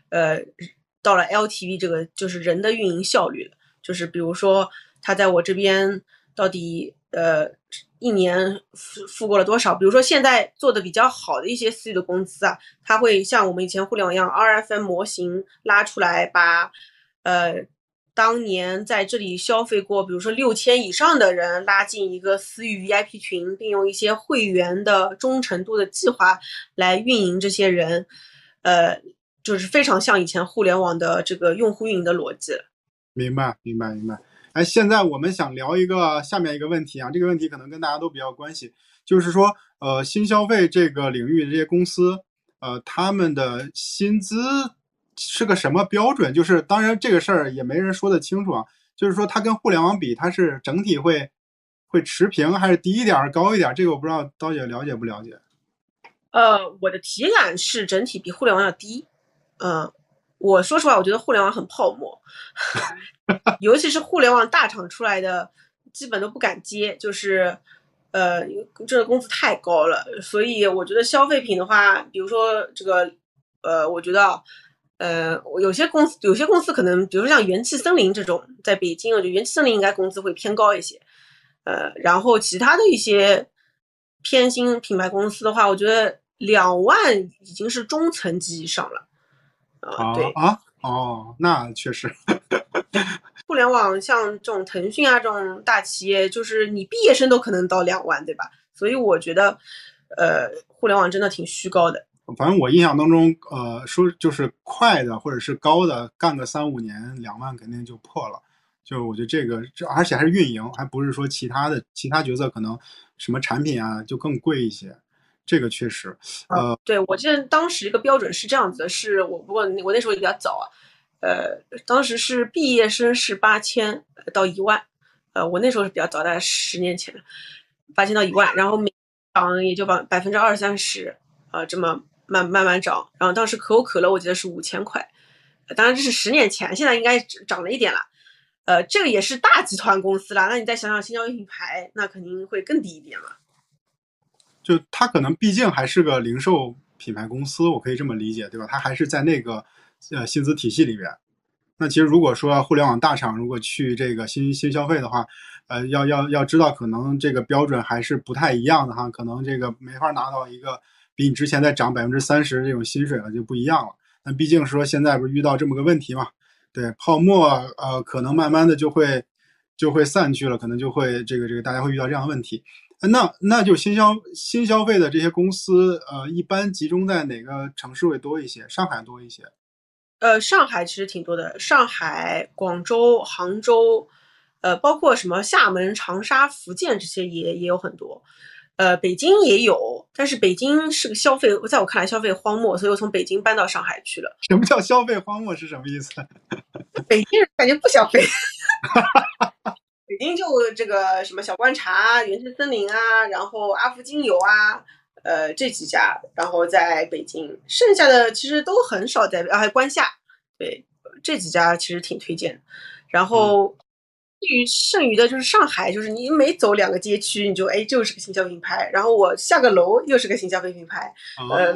呃，到了 LTV 这个就是人的运营效率。就是比如说，他在我这边到底呃一年付付过了多少？比如说现在做的比较好的一些私域的公司啊，他会像我们以前互联网一样，RFM 模型拉出来，把呃。当年在这里消费过，比如说六千以上的人拉进一个私域 VIP 群，并用一些会员的忠诚度的计划来运营这些人，呃，就是非常像以前互联网的这个用户运营的逻辑。明白，明白，明白。哎，现在我们想聊一个下面一个问题啊，这个问题可能跟大家都比较关系，就是说，呃，新消费这个领域的这些公司，呃，他们的薪资。是个什么标准？就是当然这个事儿也没人说得清楚啊。就是说它跟互联网比，它是整体会会持平，还是低一点儿、高一点儿？这个我不知道刀姐了解不了解。呃，我的体感是整体比互联网要低。嗯，我说实话，我觉得互联网很泡沫，尤其是互联网大厂出来的，基本都不敢接，就是呃，这个工资太高了。所以我觉得消费品的话，比如说这个，呃，我觉得。呃，有些公司有些公司可能，比如说像元气森林这种，在北京，我觉得元气森林应该工资会偏高一些。呃，然后其他的一些偏新品牌公司的话，我觉得两万已经是中层级以上了。啊，对啊，哦，那确实。互联网像这种腾讯啊这种大企业，就是你毕业生都可能到两万，对吧？所以我觉得，呃，互联网真的挺虚高的。反正我印象当中，呃，说就是快的或者是高的，干个三五年，两万肯定就破了。就我觉得这个，这而且还是运营，还不是说其他的其他角色可能什么产品啊就更贵一些。这个确实，呃，对我记得当时一个标准是这样子的，是我不过我那时候也比较早啊，呃，当时是毕业生是八千到一万，呃，我那时候是比较早，大概十年前，八千到一万，然后每涨也就百百分之二三十，呃，这么。慢慢慢涨，然后当时可口可乐我记得是五千块，当然这是十年前，现在应该涨了一点了。呃，这个也是大集团公司啦，那你再想想新消费品牌，那肯定会更低一点了。就它可能毕竟还是个零售品牌公司，我可以这么理解，对吧？它还是在那个呃薪资体系里边。那其实如果说互联网大厂如果去这个新新消费的话，呃，要要要知道，可能这个标准还是不太一样的哈，可能这个没法拿到一个。比你之前再涨百分之三十这种薪水了就不一样了。那毕竟说现在不是遇到这么个问题嘛？对，泡沫呃可能慢慢的就会就会散去了，可能就会这个这个大家会遇到这样的问题。那那就新消新消费的这些公司呃一般集中在哪个城市会多一些？上海多一些？呃，上海其实挺多的，上海、广州、杭州，呃，包括什么厦门、长沙、福建这些也也有很多。呃，北京也有，但是北京是个消费，在我看来消费荒漠，所以我从北京搬到上海去了。什么叫消费荒漠是什么意思？北京人感觉不消费，北京就这个什么小观察、原生森林啊，然后阿福精油啊，呃这几家，然后在北京，剩下的其实都很少在，啊还有关下，对这几家其实挺推荐，然后。至于剩余的，就是上海，就是你每走两个街区，你就哎，就是个新消费品牌。然后我下个楼又是个新消费品牌，呃，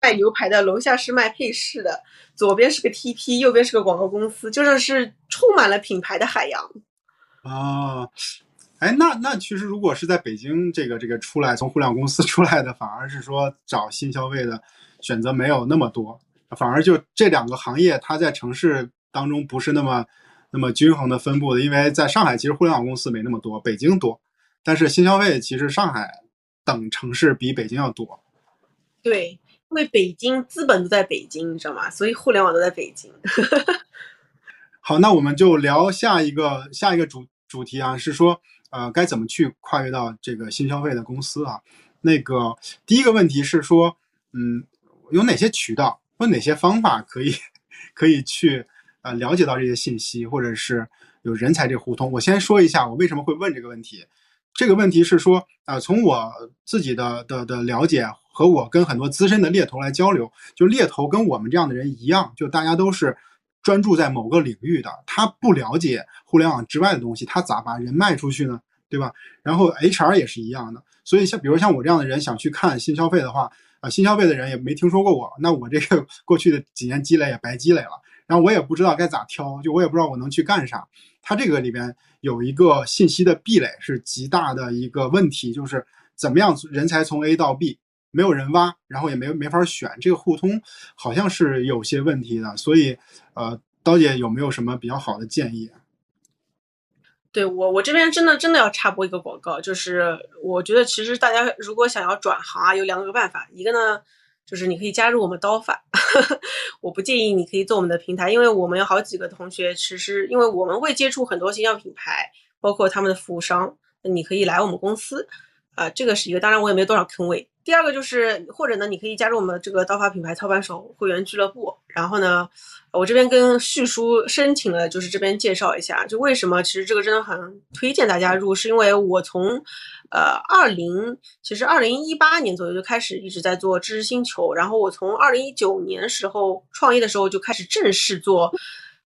卖牛排的，楼下是卖配饰的，左边是个 TP，右边是个广告公司，就是是充满了品牌的海洋。哦，哎，那那其实如果是在北京这个这个出来从互联网公司 出来的，反而是说找新消费的选择没有那么多，反而就这两个行业，它在城市当中不是那么。那么均衡的分布的，因为在上海其实互联网公司没那么多，北京多，但是新消费其实上海等城市比北京要多。对，因为北京资本都在北京，你知道吗？所以互联网都在北京。好，那我们就聊下一个下一个主主题啊，是说呃该怎么去跨越到这个新消费的公司啊？那个第一个问题是说，嗯，有哪些渠道，有哪些方法可以 可以去呃了解到这些信息，或者是有人才这互通。我先说一下我为什么会问这个问题。这个问题是说，呃，从我自己的的的了解和我跟很多资深的猎头来交流，就猎头跟我们这样的人一样，就大家都是专注在某个领域的，他不了解互联网之外的东西，他咋把人卖出去呢？对吧？然后 HR 也是一样的，所以像比如像我这样的人想去看新消费的话，啊，新消费的人也没听说过我，那我这个 过去的几年积累也白积累了，然后我也不知道该咋挑，就我也不知道我能去干啥。它这个里边有一个信息的壁垒是极大的一个问题，就是怎么样人才从 A 到 B 没有人挖，然后也没没法选，这个互通好像是有些问题的。所以，呃，刀姐有没有什么比较好的建议？对我，我这边真的真的要插播一个广告，就是我觉得其实大家如果想要转行啊，有两个办法，一个呢就是你可以加入我们刀法，我不建议你可以做我们的平台，因为我们有好几个同学，其实因为我们会接触很多形象品牌，包括他们的服务商，你可以来我们公司，啊，这个是一个，当然我也没多少坑位。第二个就是，或者呢，你可以加入我们这个刀法品牌操盘手会员俱乐部。然后呢，我这边跟旭叔申请了，就是这边介绍一下，就为什么其实这个真的很推荐大家入，是因为我从，呃，二零其实二零一八年左右就开始一直在做知识星球，然后我从二零一九年时候创业的时候就开始正式做，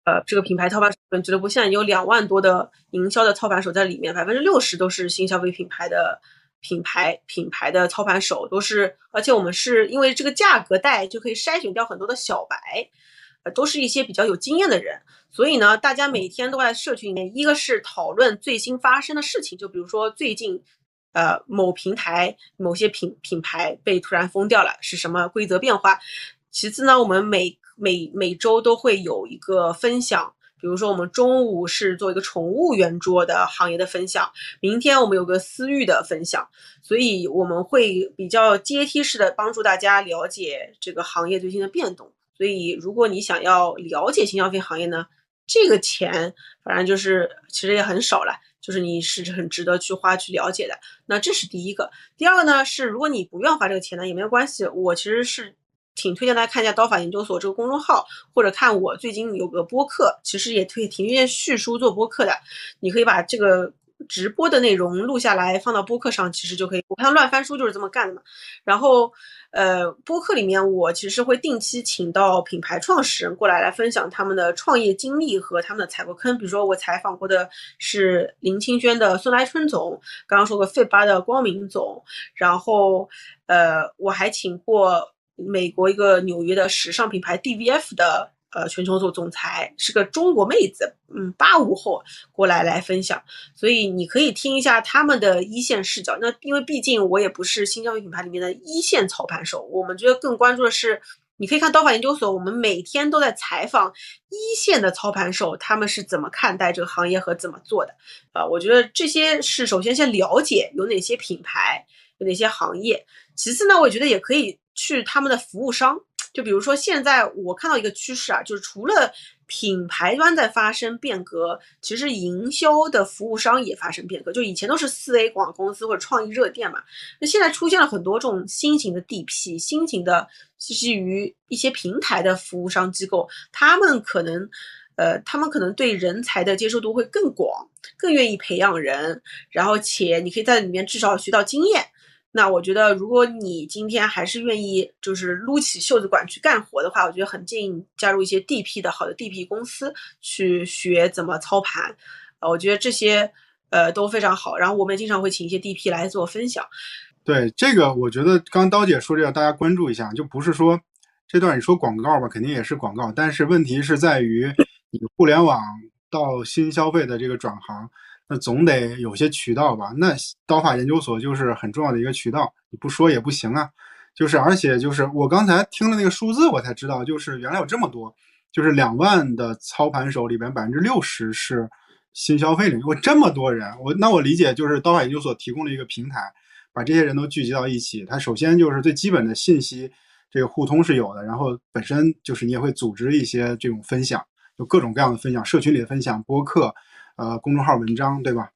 呃，这个品牌操盘手俱乐部，现在有两万多的营销的操盘手在里面，百分之六十都是新消费品牌的。品牌品牌的操盘手都是，而且我们是因为这个价格带就可以筛选掉很多的小白，呃，都是一些比较有经验的人。所以呢，大家每天都在社群里面，一个是讨论最新发生的事情，就比如说最近，呃，某平台某些品品牌被突然封掉了，是什么规则变化？其次呢，我们每每每周都会有一个分享。比如说，我们中午是做一个宠物圆桌的行业的分享，明天我们有个私域的分享，所以我们会比较阶梯式的帮助大家了解这个行业最新的变动。所以，如果你想要了解新消费行业呢，这个钱反正就是其实也很少了，就是你是很值得去花去了解的。那这是第一个，第二个呢是，如果你不愿花这个钱呢，也没有关系，我其实是。挺推荐大家看一下刀法研究所这个公众号，或者看我最近有个播客，其实也推挺推荐叙书做播客的。你可以把这个直播的内容录下来放到播客上，其实就可以。我看乱翻书就是这么干的嘛。然后，呃，播客里面我其实会定期请到品牌创始人过来来分享他们的创业经历和他们的踩过坑。比如说我采访过的是林清轩的孙来春总，刚刚说过费巴的光明总，然后呃我还请过。美国一个纽约的时尚品牌 DVF 的呃全球总总裁是个中国妹子，嗯，八五后过来来分享，所以你可以听一下他们的一线视角。那因为毕竟我也不是新消费品牌里面的一线操盘手，我们觉得更关注的是，你可以看刀法研究所，我们每天都在采访一线的操盘手，他们是怎么看待这个行业和怎么做的。啊，我觉得这些是首先先了解有哪些品牌，有哪些行业，其次呢，我觉得也可以。去他们的服务商，就比如说现在我看到一个趋势啊，就是除了品牌端在发生变革，其实营销的服务商也发生变革。就以前都是四 A 广告公司或者创意热电嘛，那现在出现了很多这种新型的 DP，新型的基于一些平台的服务商机构，他们可能，呃，他们可能对人才的接受度会更广，更愿意培养人，然后且你可以在里面至少学到经验。那我觉得，如果你今天还是愿意就是撸起袖子管去干活的话，我觉得很建议你加入一些 DP 的好的 DP 公司去学怎么操盘，呃，我觉得这些呃都非常好。然后我们经常会请一些 DP 来做分享。对这个，我觉得刚刀姐说这个，大家关注一下，就不是说这段你说广告吧，肯定也是广告，但是问题是在于你互联网到新消费的这个转行。那总得有些渠道吧？那刀法研究所就是很重要的一个渠道，你不说也不行啊。就是，而且就是我刚才听了那个数字，我才知道，就是原来有这么多，就是两万的操盘手里边百分之六十是新消费领域。我这么多人，我那我理解就是刀法研究所提供了一个平台，把这些人都聚集到一起。它首先就是最基本的信息这个互通是有的，然后本身就是你也会组织一些这种分享，就各种各样的分享，社群里的分享，播客。呃，公众号文章对吧？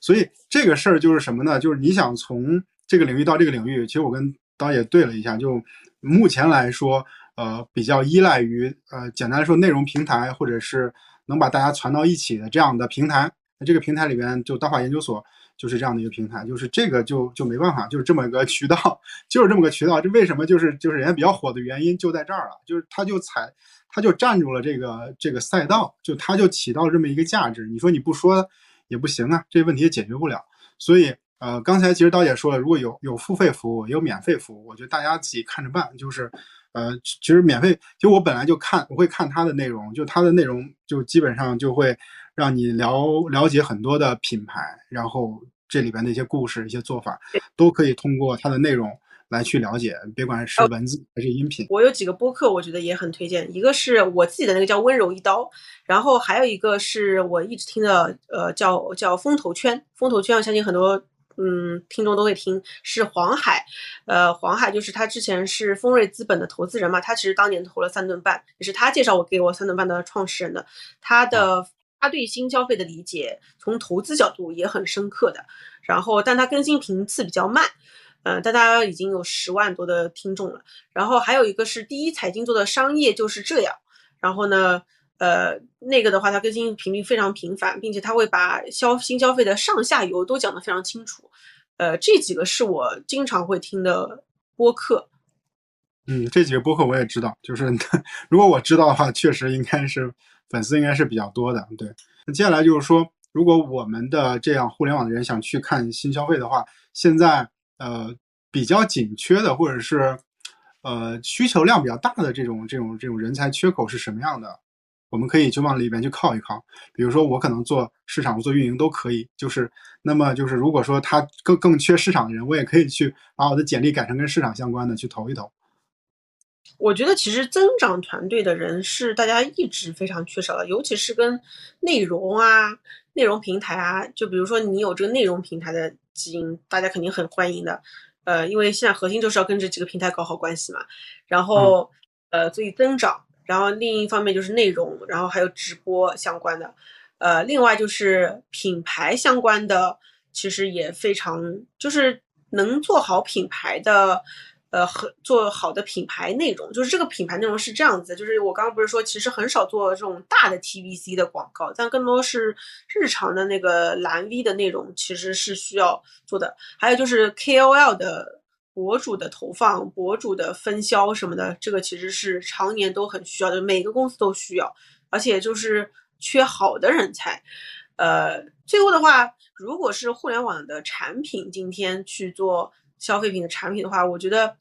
所以这个事儿就是什么呢？就是你想从这个领域到这个领域，其实我跟导演对了一下，就目前来说，呃，比较依赖于呃，简单来说，内容平台或者是能把大家传到一起的这样的平台。那这个平台里边，就大法研究所就是这样的一个平台，就是这个就就没办法，就是这么个渠道，就是这么个渠道。这为什么就是就是人家比较火的原因就在这儿了，就是他就踩，他就站住了这个这个赛道，就他就起到这么一个价值。你说你不说也不行啊，这问题也解决不了。所以呃，刚才其实刀姐说了，如果有有付费服务，有免费服务，我觉得大家自己看着办。就是呃，其实免费，就我本来就看我会看他的内容，就他的内容就基本上就会。让你了了解很多的品牌，然后这里边的一些故事、一些做法，都可以通过它的内容来去了解，别管是文字还是音频。我有几个播客，我觉得也很推荐。一个是我自己的那个叫温柔一刀，然后还有一个是我一直听的，呃，叫叫风投圈。风投圈，我相信很多嗯听众都会听，是黄海。呃，黄海就是他之前是丰瑞资本的投资人嘛，他其实当年投了三顿半，也是他介绍我给我三顿半的创始人的，他的。他对新消费的理解，从投资角度也很深刻的。然后，但他更新频次比较慢，嗯，但他已经有十万多的听众了。然后还有一个是第一财经做的商业就是这样。然后呢，呃，那个的话，它更新频率非常频繁，并且他会把消新消费的上下游都讲得非常清楚。呃，这几个是我经常会听的播客。嗯，这几个播客我也知道，就是 如果我知道的话，确实应该是。粉丝应该是比较多的，对。那接下来就是说，如果我们的这样互联网的人想去看新消费的话，现在呃比较紧缺的，或者是呃需求量比较大的这种这种这种人才缺口是什么样的？我们可以就往里边去靠一靠。比如说我可能做市场、做运营都可以。就是那么就是如果说他更更缺市场的人，我也可以去把我的简历改成跟市场相关的去投一投。我觉得其实增长团队的人是大家一直非常缺少的，尤其是跟内容啊、内容平台啊，就比如说你有这个内容平台的基因，大家肯定很欢迎的。呃，因为现在核心就是要跟这几个平台搞好关系嘛。然后，呃，所以增长，然后另一方面就是内容，然后还有直播相关的。呃，另外就是品牌相关的，其实也非常就是能做好品牌的。呃，很做好的品牌内容，就是这个品牌内容是这样子，就是我刚刚不是说，其实很少做这种大的 TVC 的广告，但更多是日常的那个蓝 V 的内容，其实是需要做的。还有就是 KOL 的博主的投放、博主的分销什么的，这个其实是常年都很需要的，每个公司都需要，而且就是缺好的人才。呃，最后的话，如果是互联网的产品，今天去做。消费品的产品的话，我觉得，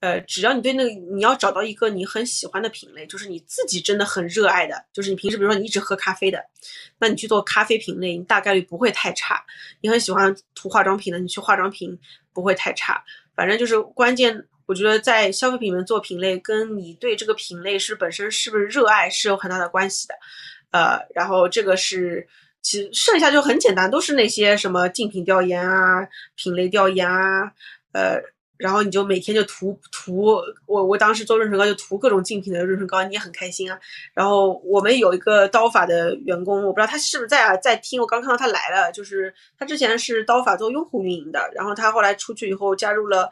呃，只要你对那个你要找到一个你很喜欢的品类，就是你自己真的很热爱的，就是你平时比如说你一直喝咖啡的，那你去做咖啡品类，你大概率不会太差。你很喜欢涂化妆品的，你去化妆品不会太差。反正就是关键，我觉得在消费品里面做品类，跟你对这个品类是本身是不是热爱是有很大的关系的。呃，然后这个是。其实剩下就很简单，都是那些什么竞品调研啊、品类调研啊，呃，然后你就每天就涂涂，我我当时做润唇膏就涂各种竞品的润唇膏，你也很开心啊。然后我们有一个刀法的员工，我不知道他是不是在啊，在听。我刚看到他来了，就是他之前是刀法做用户运营的，然后他后来出去以后加入了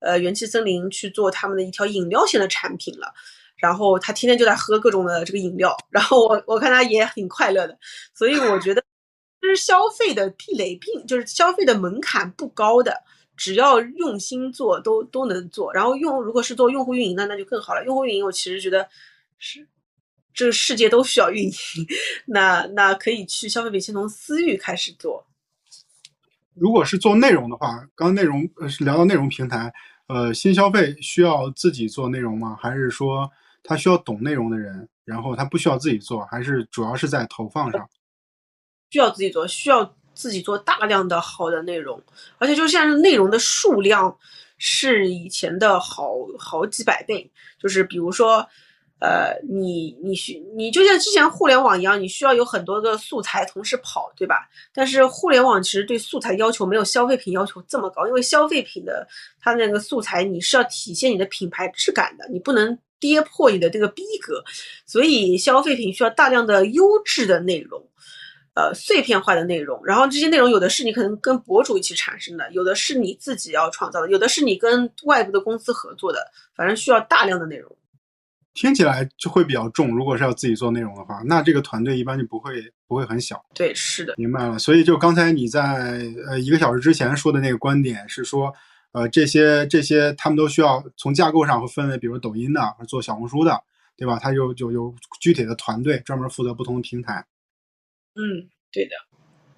呃元气森林去做他们的一条饮料线的产品了。然后他天天就在喝各种的这个饮料，然后我我看他也挺快乐的，所以我觉得就是消费的壁垒并就是消费的门槛不高的，只要用心做都都能做。然后用如果是做用户运营的那就更好了。用户运营我其实觉得是这个世界都需要运营，那那可以去消费品先从私域开始做。如果是做内容的话，刚内容呃是聊到内容平台，呃新消费需要自己做内容吗？还是说？他需要懂内容的人，然后他不需要自己做，还是主要是在投放上，需要自己做，需要自己做大量的好的内容，而且就是现在内容的数量是以前的好好几百倍，就是比如说，呃，你你需你就像之前互联网一样，你需要有很多个素材同时跑，对吧？但是互联网其实对素材要求没有消费品要求这么高，因为消费品的它那个素材你是要体现你的品牌质感的，你不能。跌破你的这个逼格，所以消费品需要大量的优质的内容，呃碎片化的内容，然后这些内容有的是你可能跟博主一起产生的，有的是你自己要创造的，有的是你跟外部的公司合作的，反正需要大量的内容。听起来就会比较重。如果是要自己做内容的话，那这个团队一般就不会不会很小。对，是的，明白了。所以就刚才你在呃一个小时之前说的那个观点是说，呃这些这些他们都需要从架构上会分为，比如抖音的做小红书的，对吧？它有有有具体的团队专门负责不同的平台。嗯，对的。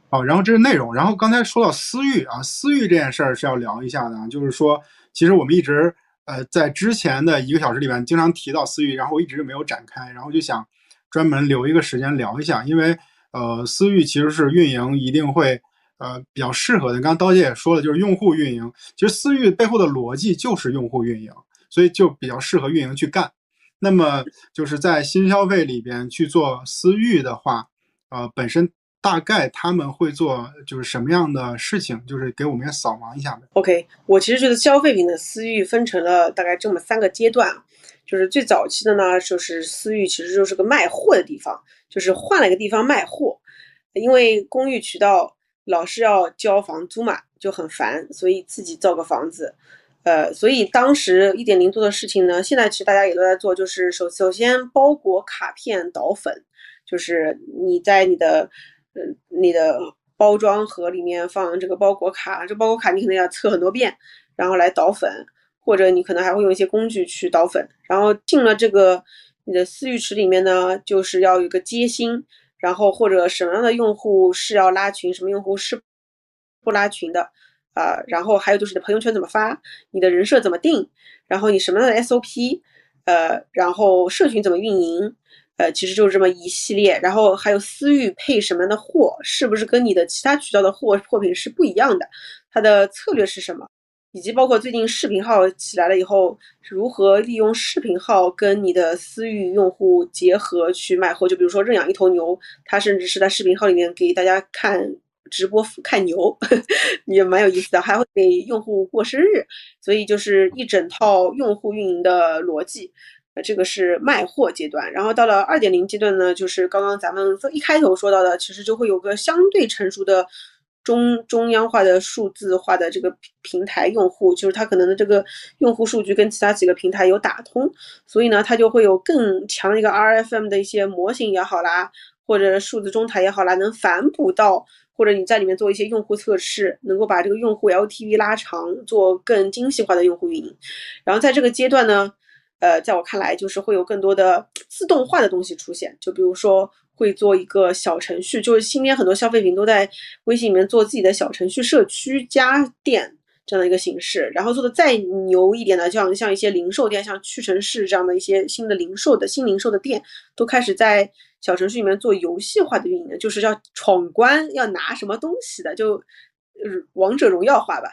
好，然后这是内容。然后刚才说到私域啊，私域这件事儿是要聊一下的，就是说，其实我们一直。呃，在之前的一个小时里面，经常提到私域，然后我一直没有展开，然后就想专门留一个时间聊一下，因为呃，私域其实是运营一定会呃比较适合的。刚刚刀姐也说了，就是用户运营，其实私域背后的逻辑就是用户运营，所以就比较适合运营去干。那么就是在新消费里边去做私域的话，呃，本身。大概他们会做就是什么样的事情？就是给我们也扫盲一下呗。OK，我其实觉得消费品的私域分成了大概这么三个阶段，就是最早期的呢，就是私域其实就是个卖货的地方，就是换了一个地方卖货，因为公寓渠道老是要交房租嘛，就很烦，所以自己造个房子，呃，所以当时一点零做的事情呢，现在其实大家也都在做，就是首首先包裹卡片导粉，就是你在你的。嗯，你的包装盒里面放这个包裹卡，这包裹卡你可能要测很多遍，然后来导粉，或者你可能还会用一些工具去导粉。然后进了这个你的私域池里面呢，就是要有一个接心，然后或者什么样的用户是要拉群，什么用户是不拉群的啊。然后还有就是你的朋友圈怎么发，你的人设怎么定，然后你什么样的 SOP，呃，然后社群怎么运营。呃，其实就是这么一系列，然后还有私域配什么样的货，是不是跟你的其他渠道的货货品是不一样的？它的策略是什么？以及包括最近视频号起来了以后，如何利用视频号跟你的私域用户结合去卖货？就比如说认养一头牛，他甚至是在视频号里面给大家看直播看牛，也蛮有意思的，还会给用户过生日，所以就是一整套用户运营的逻辑。呃，这个是卖货阶段，然后到了二点零阶段呢，就是刚刚咱们一开头说到的，其实就会有个相对成熟的中中央化的数字化的这个平台用户，就是它可能的这个用户数据跟其他几个平台有打通，所以呢，它就会有更强的一个 RFM 的一些模型也好啦，或者数字中台也好啦，能反哺到或者你在里面做一些用户测试，能够把这个用户 LTV 拉长，做更精细化的用户运营，然后在这个阶段呢。呃，在我看来，就是会有更多的自动化的东西出现，就比如说会做一个小程序，就是今天很多消费品都在微信里面做自己的小程序社区加店这样的一个形式，然后做的再牛一点的，像像一些零售店，像屈臣氏这样的一些新的零售的新零售的店，都开始在小程序里面做游戏化的运营，就是要闯关要拿什么东西的，就王者荣耀化吧，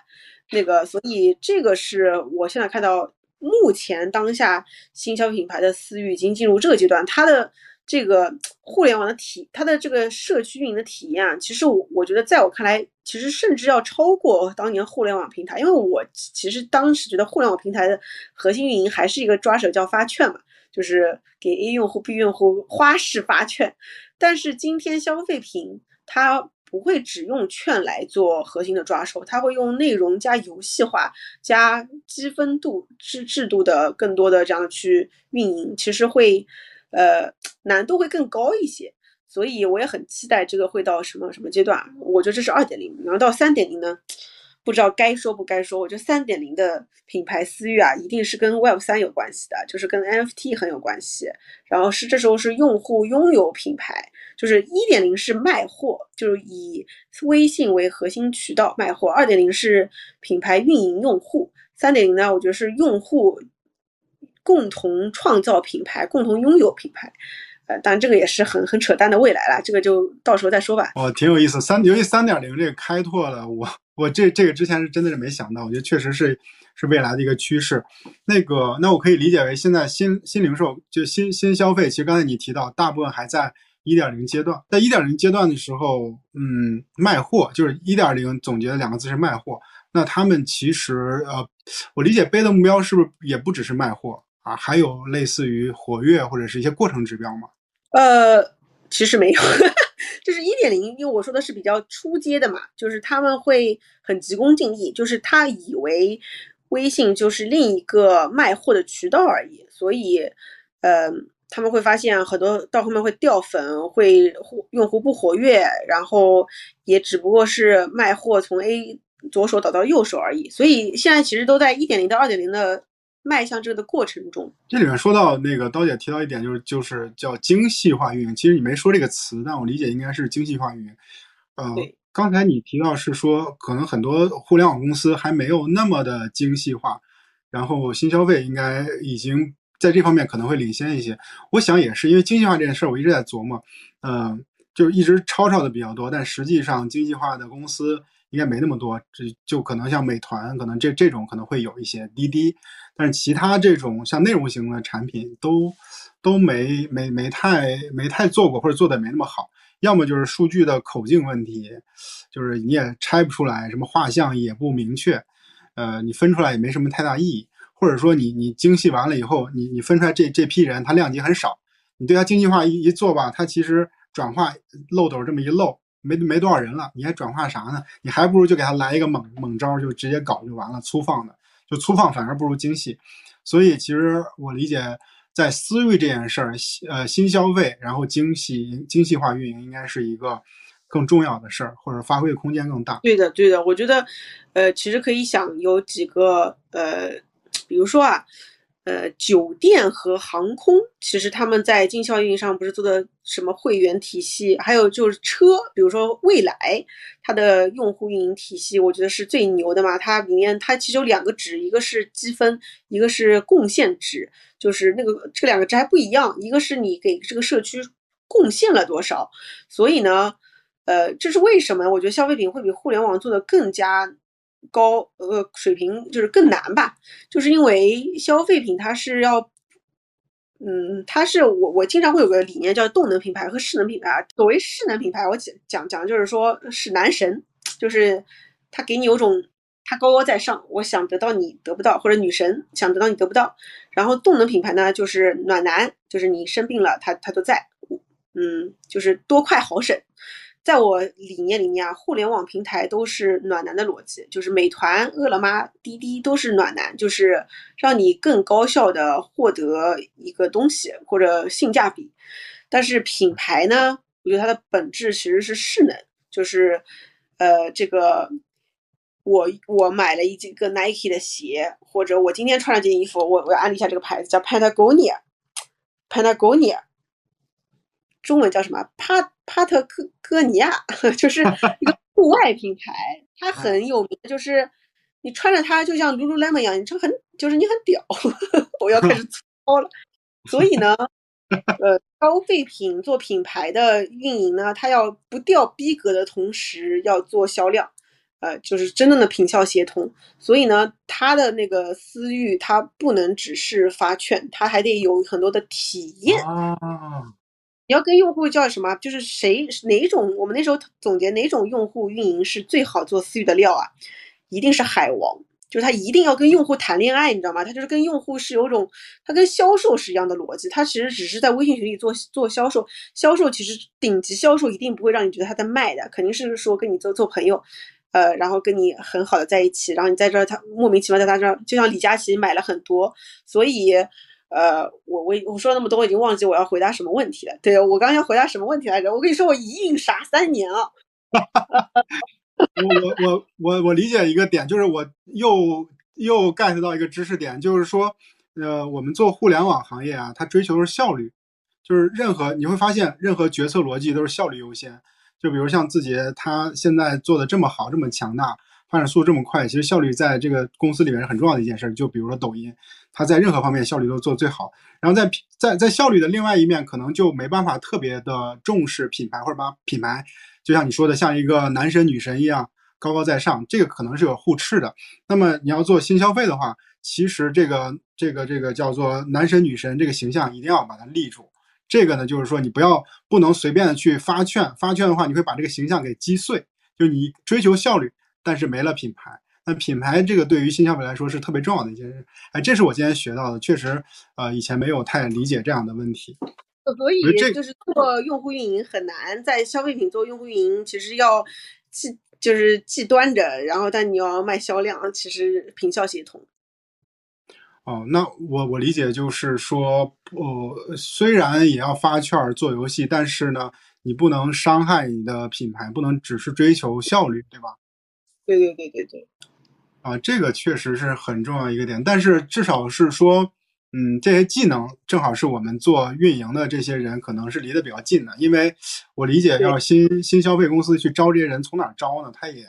那个，所以这个是我现在看到。目前当下，新消费品牌的私域已经进入这个阶段，它的这个互联网的体，它的这个社区运营的体验啊，其实我我觉得，在我看来，其实甚至要超过当年互联网平台，因为我其实当时觉得互联网平台的核心运营还是一个抓手叫发券嘛，就是给 A 用户、B 用户花式发券，但是今天消费品它。不会只用券来做核心的抓手，它会用内容加游戏化加积分度制制度的更多的这样去运营，其实会呃难度会更高一些，所以我也很期待这个会到什么什么阶段。我觉得这是二点零，然后到三点零呢？不知道该说不该说，我觉得三点零的品牌私域啊，一定是跟 Web 三有关系的，就是跟 NFT 很有关系。然后是这时候是用户拥有品牌，就是一点零是卖货，就是以微信为核心渠道卖货；二点零是品牌运营用户；三点零呢，我觉得是用户共同创造品牌，共同拥有品牌。呃，当然这个也是很很扯淡的未来了，这个就到时候再说吧。哦，挺有意思，三尤其三点零这个开拓了我。我这这个之前是真的是没想到，我觉得确实是是未来的一个趋势。那个，那我可以理解为现在新新零售就新新消费，其实刚才你提到大部分还在一点零阶段。在一点零阶段的时候，嗯，卖货就是一点零总结的两个字是卖货。那他们其实呃，我理解背的目标是不是也不只是卖货啊？还有类似于活跃或者是一些过程指标吗？呃，其实没有。就是一点零，因为我说的是比较初阶的嘛，就是他们会很急功近利，就是他以为微信就是另一个卖货的渠道而已，所以，呃，他们会发现很多到后面会掉粉，会用户不活跃，然后也只不过是卖货从 A 左手导到右手而已，所以现在其实都在一点零到二点零的。迈向这个的过程中，这里面说到那个刀姐提到一点，就是就是叫精细化运营。其实你没说这个词，但我理解应该是精细化运营。呃，刚才你提到是说，可能很多互联网公司还没有那么的精细化，然后新消费应该已经在这方面可能会领先一些。我想也是，因为精细化这件事儿，我一直在琢磨，嗯，就是一直吵吵的比较多，但实际上精细化的公司。应该没那么多，这就可能像美团，可能这这种可能会有一些滴滴，但是其他这种像内容型的产品都都没没没太没太做过，或者做的没那么好。要么就是数据的口径问题，就是你也拆不出来，什么画像也不明确，呃，你分出来也没什么太大意义。或者说你你精细完了以后，你你分出来这这批人他量级很少，你对他精细化一一做吧，他其实转化漏斗这么一漏。没没多少人了，你还转化啥呢？你还不如就给他来一个猛猛招，就直接搞就完了。粗放的，就粗放反而不如精细。所以其实我理解，在私域这件事儿，呃，新消费，然后精细精细化运营，应该是一个更重要的事儿，或者发挥空间更大。对的，对的，我觉得，呃，其实可以想有几个，呃，比如说啊。呃，酒店和航空，其实他们在经销运营上不是做的什么会员体系，还有就是车，比如说蔚来，它的用户运营体系，我觉得是最牛的嘛。它里面它其实有两个值，一个是积分，一个是贡献值，就是那个这两个值还不一样，一个是你给这个社区贡献了多少。所以呢，呃，这是为什么？我觉得消费品会比互联网做的更加。高呃水平就是更难吧，就是因为消费品它是要，嗯，它是我我经常会有个理念叫动能品牌和势能品牌。所谓势能品牌，我讲讲讲就是说是男神，就是他给你有种他高高在上，我想得到你得不到，或者女神想得到你得不到。然后动能品牌呢，就是暖男，就是你生病了他他都在，嗯，就是多快好省。在我理念里面啊，互联网平台都是暖男的逻辑，就是美团、饿了么、滴滴都是暖男，就是让你更高效的获得一个东西或者性价比。但是品牌呢，我觉得它的本质其实是势能，就是呃，这个我我买了一个 Nike 的鞋，或者我今天穿了件衣服，我我要安利一下这个牌子，叫 Patagonia，Patagonia。中文叫什么？帕帕特科科尼亚，就是一个户外品牌，它很有名。就是你穿着它，就像 Lululemon 一样，你就很就是你很屌。我要开始操了。所以呢，呃，消费品做品牌的运营呢，它要不掉逼格的同时要做销量，呃，就是真正的品效协同。所以呢，它的那个私域，它不能只是发券，它还得有很多的体验。你要跟用户叫什么？就是谁哪种？我们那时候总结哪种用户运营是最好做私域的料啊？一定是海王，就是他一定要跟用户谈恋爱，你知道吗？他就是跟用户是有种，他跟销售是一样的逻辑。他其实只是在微信群里做做销售，销售其实顶级销售一定不会让你觉得他在卖的，肯定是说跟你做做朋友，呃，然后跟你很好的在一起，然后你在这儿他莫名其妙在他这儿，就像李佳琦买了很多，所以。呃，我我我说那么多，我已经忘记我要回答什么问题了。对我刚刚要回答什么问题来着？我跟你说，我一孕傻三年啊。我我我我我理解一个点，就是我又又 get 到一个知识点，就是说，呃，我们做互联网行业啊，它追求是效率，就是任何你会发现，任何决策逻辑都是效率优先。就比如像字节，它现在做的这么好，这么强大。发展速度这么快，其实效率在这个公司里面是很重要的一件事。就比如说抖音，它在任何方面效率都做最好。然后在在在效率的另外一面，可能就没办法特别的重视品牌，或者把品牌，就像你说的，像一个男神女神一样高高在上。这个可能是有互斥的。那么你要做新消费的话，其实这个这个这个叫做男神女神这个形象一定要把它立住。这个呢，就是说你不要不能随便的去发券，发券的话你会把这个形象给击碎。就你追求效率。但是没了品牌，那品牌这个对于新消费来说是特别重要的一件事。哎，这是我今天学到的，确实，呃，以前没有太理解这样的问题。所以就是做用户运营很难，在消费品做用户运营，其实要既就是既端着，然后但你要卖销量，其实平效协同。哦，那我我理解就是说，呃，虽然也要发券做游戏，但是呢，你不能伤害你的品牌，不能只是追求效率，对吧？对对对对对。啊，这个确实是很重要一个点，但是至少是说，嗯，这些技能正好是我们做运营的这些人可能是离得比较近的，因为我理解要新新消费公司去招这些人，从哪招呢？他也。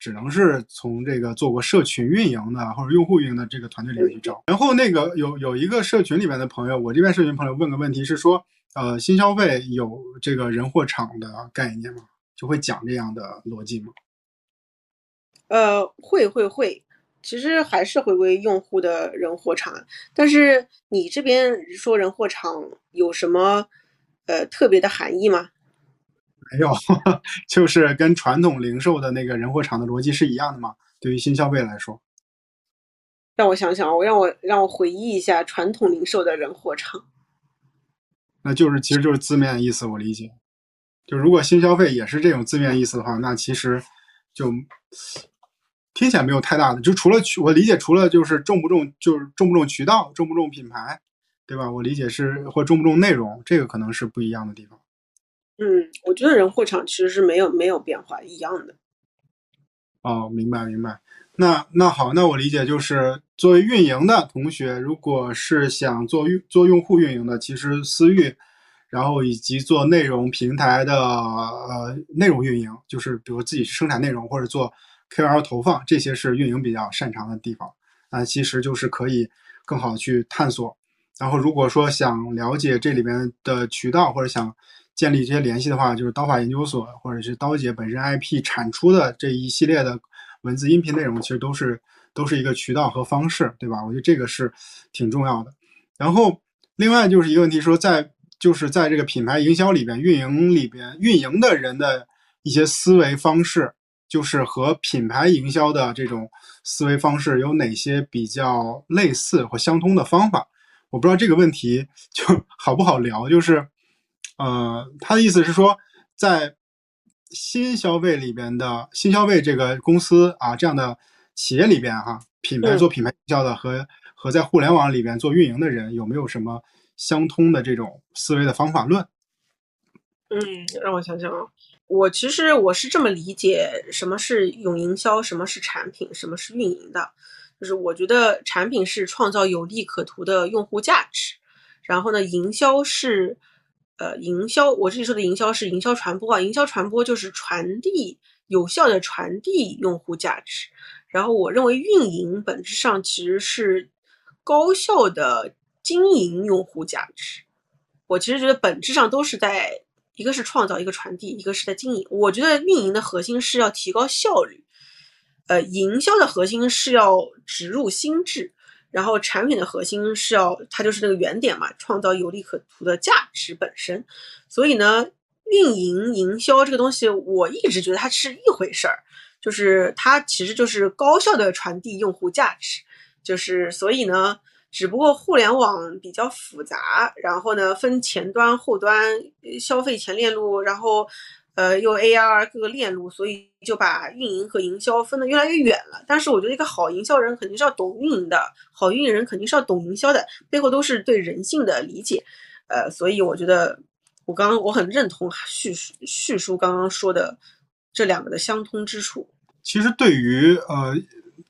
只能是从这个做过社群运营的或者用户运营的这个团队里面去招。然后那个有有一个社群里面的朋友，我这边社群朋友问个问题是说，呃，新消费有这个人货场的概念吗？就会讲这样的逻辑吗？呃，会会会，其实还是回归用户的人货场。但是你这边说人货场有什么呃特别的含义吗？没有，就是跟传统零售的那个人货场的逻辑是一样的嘛？对于新消费来说，让我想想，我让我让我回忆一下传统零售的人货场，那就是其实就是字面意思，我理解。就如果新消费也是这种字面意思的话，那其实就听起来没有太大的，就除了渠我理解，除了就是重不重，就是重不重渠道，重不重品牌，对吧？我理解是或重不重内容，这个可能是不一样的地方。嗯，我觉得人货场其实是没有没有变化，一样的。哦，明白明白。那那好，那我理解就是作为运营的同学，如果是想做用做用户运营的，其实私域，然后以及做内容平台的呃内容运营，就是比如自己生产内容或者做 KOL 投放，这些是运营比较擅长的地方。那其实就是可以更好去探索。然后如果说想了解这里面的渠道或者想。建立这些联系的话，就是刀法研究所或者是刀姐本身 IP 产出的这一系列的文字、音频内容，其实都是都是一个渠道和方式，对吧？我觉得这个是挺重要的。然后另外就是一个问题，说在就是在这个品牌营销里边、运营里边，运营的人的一些思维方式，就是和品牌营销的这种思维方式有哪些比较类似或相通的方法？我不知道这个问题就 好不好聊，就是。呃，他的意思是说，在新消费里边的新消费这个公司啊，这样的企业里边哈，品牌做品牌营销的和和在互联网里边做运营的人，有没有什么相通的这种思维的方法论？嗯，让我想想啊，我其实我是这么理解，什么是用营销，什么是产品，什么是运营的，就是我觉得产品是创造有利可图的用户价值，然后呢，营销是。呃，营销，我这里说的营销是营销传播啊，营销传播就是传递有效的传递用户价值。然后我认为运营本质上其实是高效的经营用户价值。我其实觉得本质上都是在一个是创造，一个传递，一个是在经营。我觉得运营的核心是要提高效率，呃，营销的核心是要植入心智。然后产品的核心是要，它就是那个原点嘛，创造有利可图的价值本身。所以呢，运营营销这个东西，我一直觉得它是一回事儿，就是它其实就是高效的传递用户价值。就是所以呢，只不过互联网比较复杂，然后呢分前端、后端、消费前链路，然后。呃，又 AR 各个链路，所以就把运营和营销分得越来越远了。但是我觉得一个好营销人肯定是要懂运营的，好运营人肯定是要懂营销的，背后都是对人性的理解。呃，所以我觉得我刚刚我很认同叙叙述刚刚说的这两个的相通之处。其实对于呃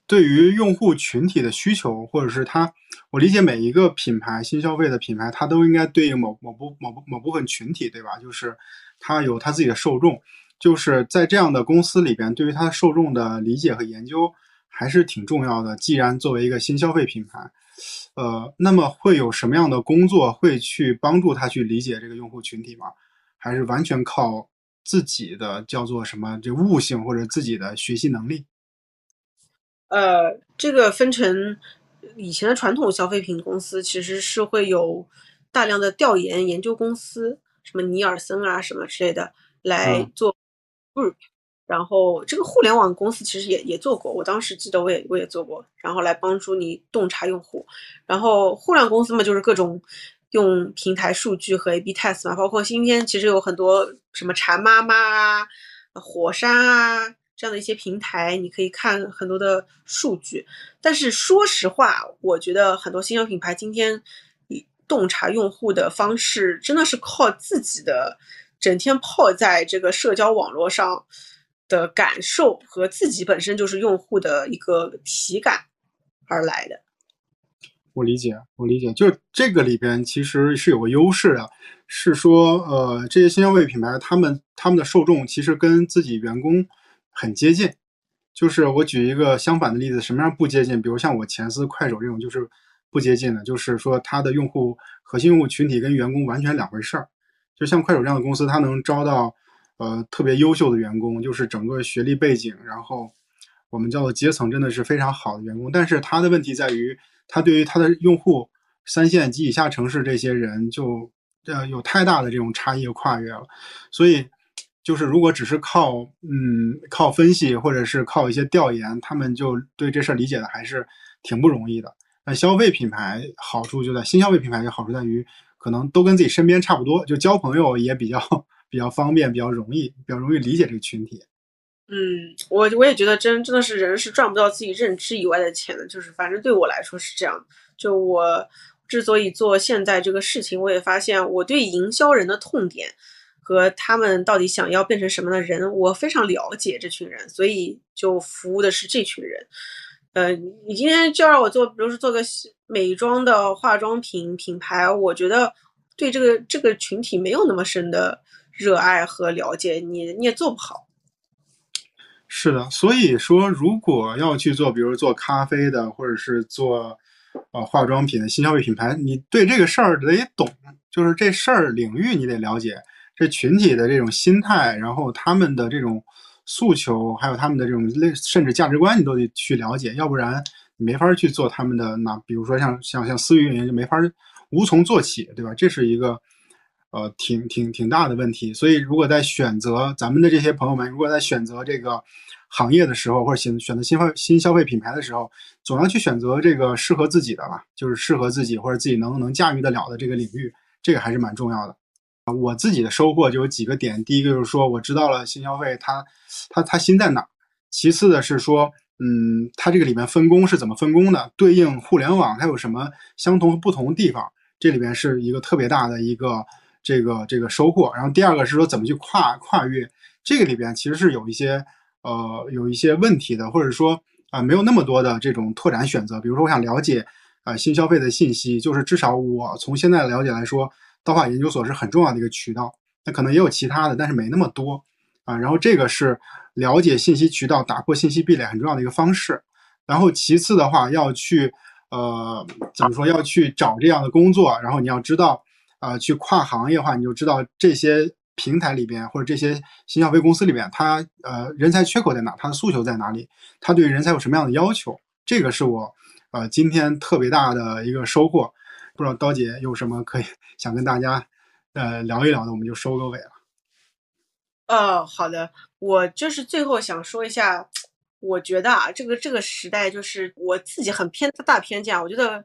对于用户群体的需求，或者是他，我理解每一个品牌新消费的品牌，它都应该对应某某部某部某部分群体，对吧？就是。他有他自己的受众，就是在这样的公司里边，对于他受众的理解和研究还是挺重要的。既然作为一个新消费品牌，呃，那么会有什么样的工作会去帮助他去理解这个用户群体吗？还是完全靠自己的叫做什么这悟性或者自己的学习能力？呃，这个分成以前的传统消费品公司，其实是会有大量的调研研究公司。什么尼尔森啊，什么之类的来做 group，然后这个互联网公司其实也也做过，我当时记得我也我也做过，然后来帮助你洞察用户。然后互联网公司嘛，就是各种用平台数据和 A/B test 嘛，包括今天其实有很多什么馋妈妈啊、火山啊这样的一些平台，你可以看很多的数据。但是说实话，我觉得很多新销品牌今天洞察用户的方式，真的是靠自己的整天泡在这个社交网络上的感受和自己本身就是用户的一个体感而来的。我理解，我理解，就是这个里边其实是有个优势的，是说，呃，这些新消费品牌，他们他们的受众其实跟自己员工很接近。就是我举一个相反的例子，什么样不接近？比如像我前司、快手这种，就是不接近的，就是说它的用户核心用户群体跟员工完全两回事儿。就像快手这样的公司，它能招到呃特别优秀的员工，就是整个学历背景，然后我们叫做阶层真的是非常好的员工。但是它的问题在于。它对于它的用户三线及以下城市这些人就呃有太大的这种差异和跨越了，所以就是如果只是靠嗯靠分析或者是靠一些调研，他们就对这事儿理解的还是挺不容易的。那消费品牌好处就在新消费品牌的好处在于可能都跟自己身边差不多，就交朋友也比较比较方便，比较容易，比较容易理解这个群体。嗯，我我也觉得真真的是人是赚不到自己认知以外的钱的，就是反正对我来说是这样。就我之所以做现在这个事情，我也发现我对营销人的痛点和他们到底想要变成什么的人，我非常了解这群人，所以就服务的是这群人。呃，你今天就让我做，比如说做个美妆的化妆品品牌，我觉得对这个这个群体没有那么深的热爱和了解，你你也做不好。是的，所以说，如果要去做，比如做咖啡的，或者是做呃化妆品的新消费品牌，你对这个事儿得懂，就是这事儿领域你得了解，这群体的这种心态，然后他们的这种诉求，还有他们的这种类甚至价值观，你都得去了解，要不然你没法去做他们的那，比如说像像像私域运营就没法无从做起，对吧？这是一个。呃，挺挺挺大的问题，所以如果在选择咱们的这些朋友们，如果在选择这个行业的时候，或者选选择新消新消费品牌的时候，总要去选择这个适合自己的吧，就是适合自己或者自己能能驾驭得了的这个领域，这个还是蛮重要的。啊，我自己的收获就有几个点，第一个就是说我知道了新消费它它它新在哪，其次的是说，嗯，它这个里面分工是怎么分工的，对应互联网它有什么相同和不同的地方，这里边是一个特别大的一个。这个这个收获，然后第二个是说怎么去跨跨越，这个里边其实是有一些呃有一些问题的，或者说啊没有那么多的这种拓展选择。比如说我想了解啊新消费的信息，就是至少我从现在了解来说，道化研究所是很重要的一个渠道。那可能也有其他的，但是没那么多啊。然后这个是了解信息渠道、打破信息壁垒很重要的一个方式。然后其次的话要去呃怎么说要去找这样的工作，然后你要知道。啊，去跨行业的话，你就知道这些平台里边或者这些新消费公司里边，它呃人才缺口在哪，它的诉求在哪里，它对人才有什么样的要求，这个是我呃今天特别大的一个收获。不知道刀姐有什么可以想跟大家呃聊一聊的，我们就收个尾了。哦，好的，我就是最后想说一下，我觉得啊，这个这个时代就是我自己很偏大偏见，我觉得。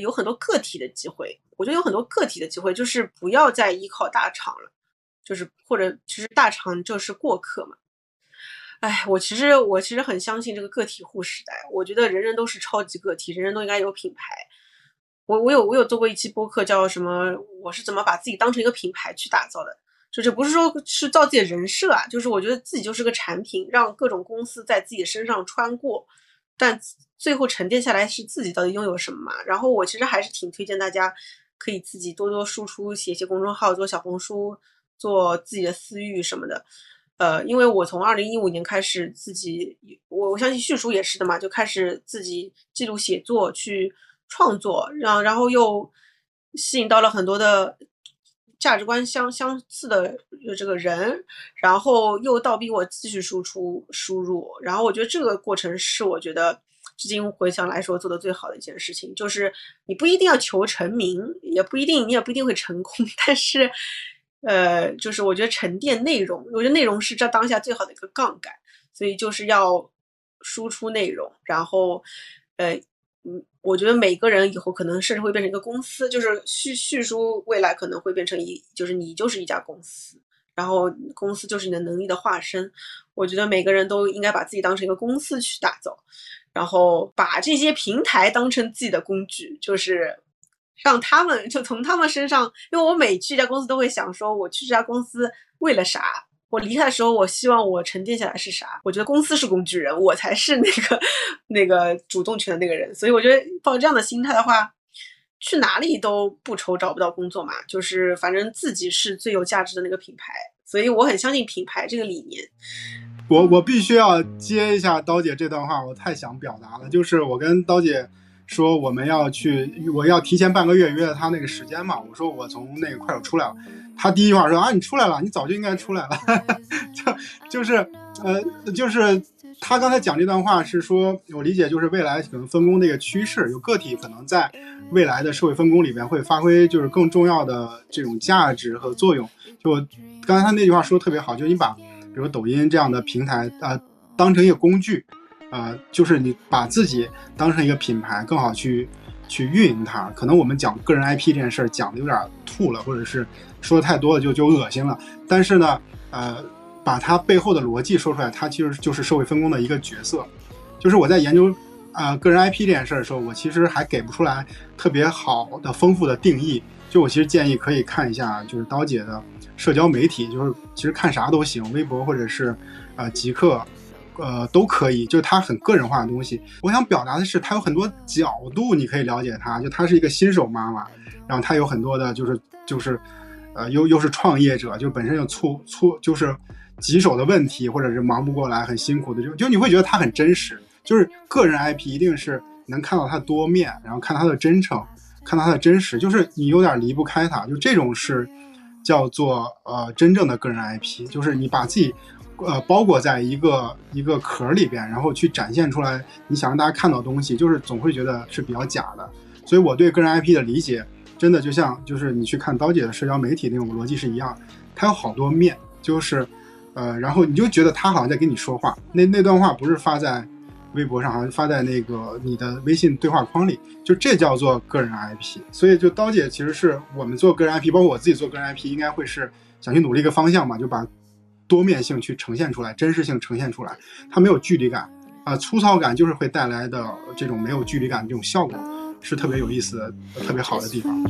有很多个体的机会，我觉得有很多个体的机会，就是不要再依靠大厂了，就是或者其实大厂就是过客嘛。哎，我其实我其实很相信这个个体户时代，我觉得人人都是超级个体，人人都应该有品牌。我我有我有做过一期播客，叫什么？我是怎么把自己当成一个品牌去打造的？就这不是说是造自己的人设啊，就是我觉得自己就是个产品，让各种公司在自己身上穿过。但最后沉淀下来是自己到底拥有什么嘛？然后我其实还是挺推荐大家可以自己多多输出，写写公众号，做小红书，做自己的私域什么的。呃，因为我从二零一五年开始自己，我我相信旭叔也是的嘛，就开始自己记录写作去创作，然然后又吸引到了很多的。价值观相相似的这个人，然后又倒逼我继续输出输入，然后我觉得这个过程是我觉得至今回想来说做的最好的一件事情，就是你不一定要求成名，也不一定你也不一定会成功，但是，呃，就是我觉得沉淀内容，我觉得内容是这当下最好的一个杠杆，所以就是要输出内容，然后，呃。嗯，我觉得每个人以后可能甚至会变成一个公司，就是叙叙述未来可能会变成一，就是你就是一家公司，然后公司就是你的能力的化身。我觉得每个人都应该把自己当成一个公司去打造，然后把这些平台当成自己的工具，就是让他们就从他们身上，因为我每去一家公司都会想说，我去这家公司为了啥？我离开的时候，我希望我沉淀下来是啥？我觉得公司是工具人，我才是那个那个主动权的那个人。所以我觉得抱这样的心态的话，去哪里都不愁找不到工作嘛。就是反正自己是最有价值的那个品牌，所以我很相信品牌这个理念。我我必须要接一下刀姐这段话，我太想表达了。就是我跟刀姐说我们要去，我要提前半个月约了她那个时间嘛。我说我从那个快手出来了。他第一句话说啊，你出来了，你早就应该出来了，就就是呃，就是他刚才讲这段话是说，我理解就是未来可能分工的一个趋势，有个体可能在未来的社会分工里边会发挥就是更重要的这种价值和作用。就刚才他那句话说的特别好，就是你把比如抖音这样的平台啊当成一个工具，啊，就是你把自己当成一个品牌，更好去去运营它。可能我们讲个人 IP 这件事儿讲的有点吐了，或者是。说的太多了就就恶心了，但是呢，呃，把它背后的逻辑说出来，它其实就是社会分工的一个角色。就是我在研究啊个人 IP 这件事的时候，我其实还给不出来特别好的丰富的定义。就我其实建议可以看一下，就是刀姐的社交媒体，就是其实看啥都行，微博或者是呃极客，呃都可以。就是它很个人化的东西。我想表达的是，它有很多角度你可以了解它。就她是一个新手妈妈，然后她有很多的就是就是。呃，又又是创业者，就本身有粗粗就是棘手的问题，或者是忙不过来，很辛苦的，就就你会觉得他很真实。就是个人 IP 一定是能看到他多面，然后看他的真诚，看到他的真实，就是你有点离不开他，就这种是叫做呃真正的个人 IP，就是你把自己呃包裹在一个一个壳里边，然后去展现出来你想让大家看到东西，就是总会觉得是比较假的。所以我对个人 IP 的理解。真的就像就是你去看刀姐的社交媒体那种逻辑是一样，它有好多面，就是，呃，然后你就觉得他好像在跟你说话，那那段话不是发在微博上，好像发在那个你的微信对话框里，就这叫做个人 IP。所以就刀姐其实是我们做个人 IP，包括我自己做个人 IP，应该会是想去努力一个方向嘛，就把多面性去呈现出来，真实性呈现出来，它没有距离感啊，粗糙感就是会带来的这种没有距离感这种效果。是特别有意思的、特别好的地方。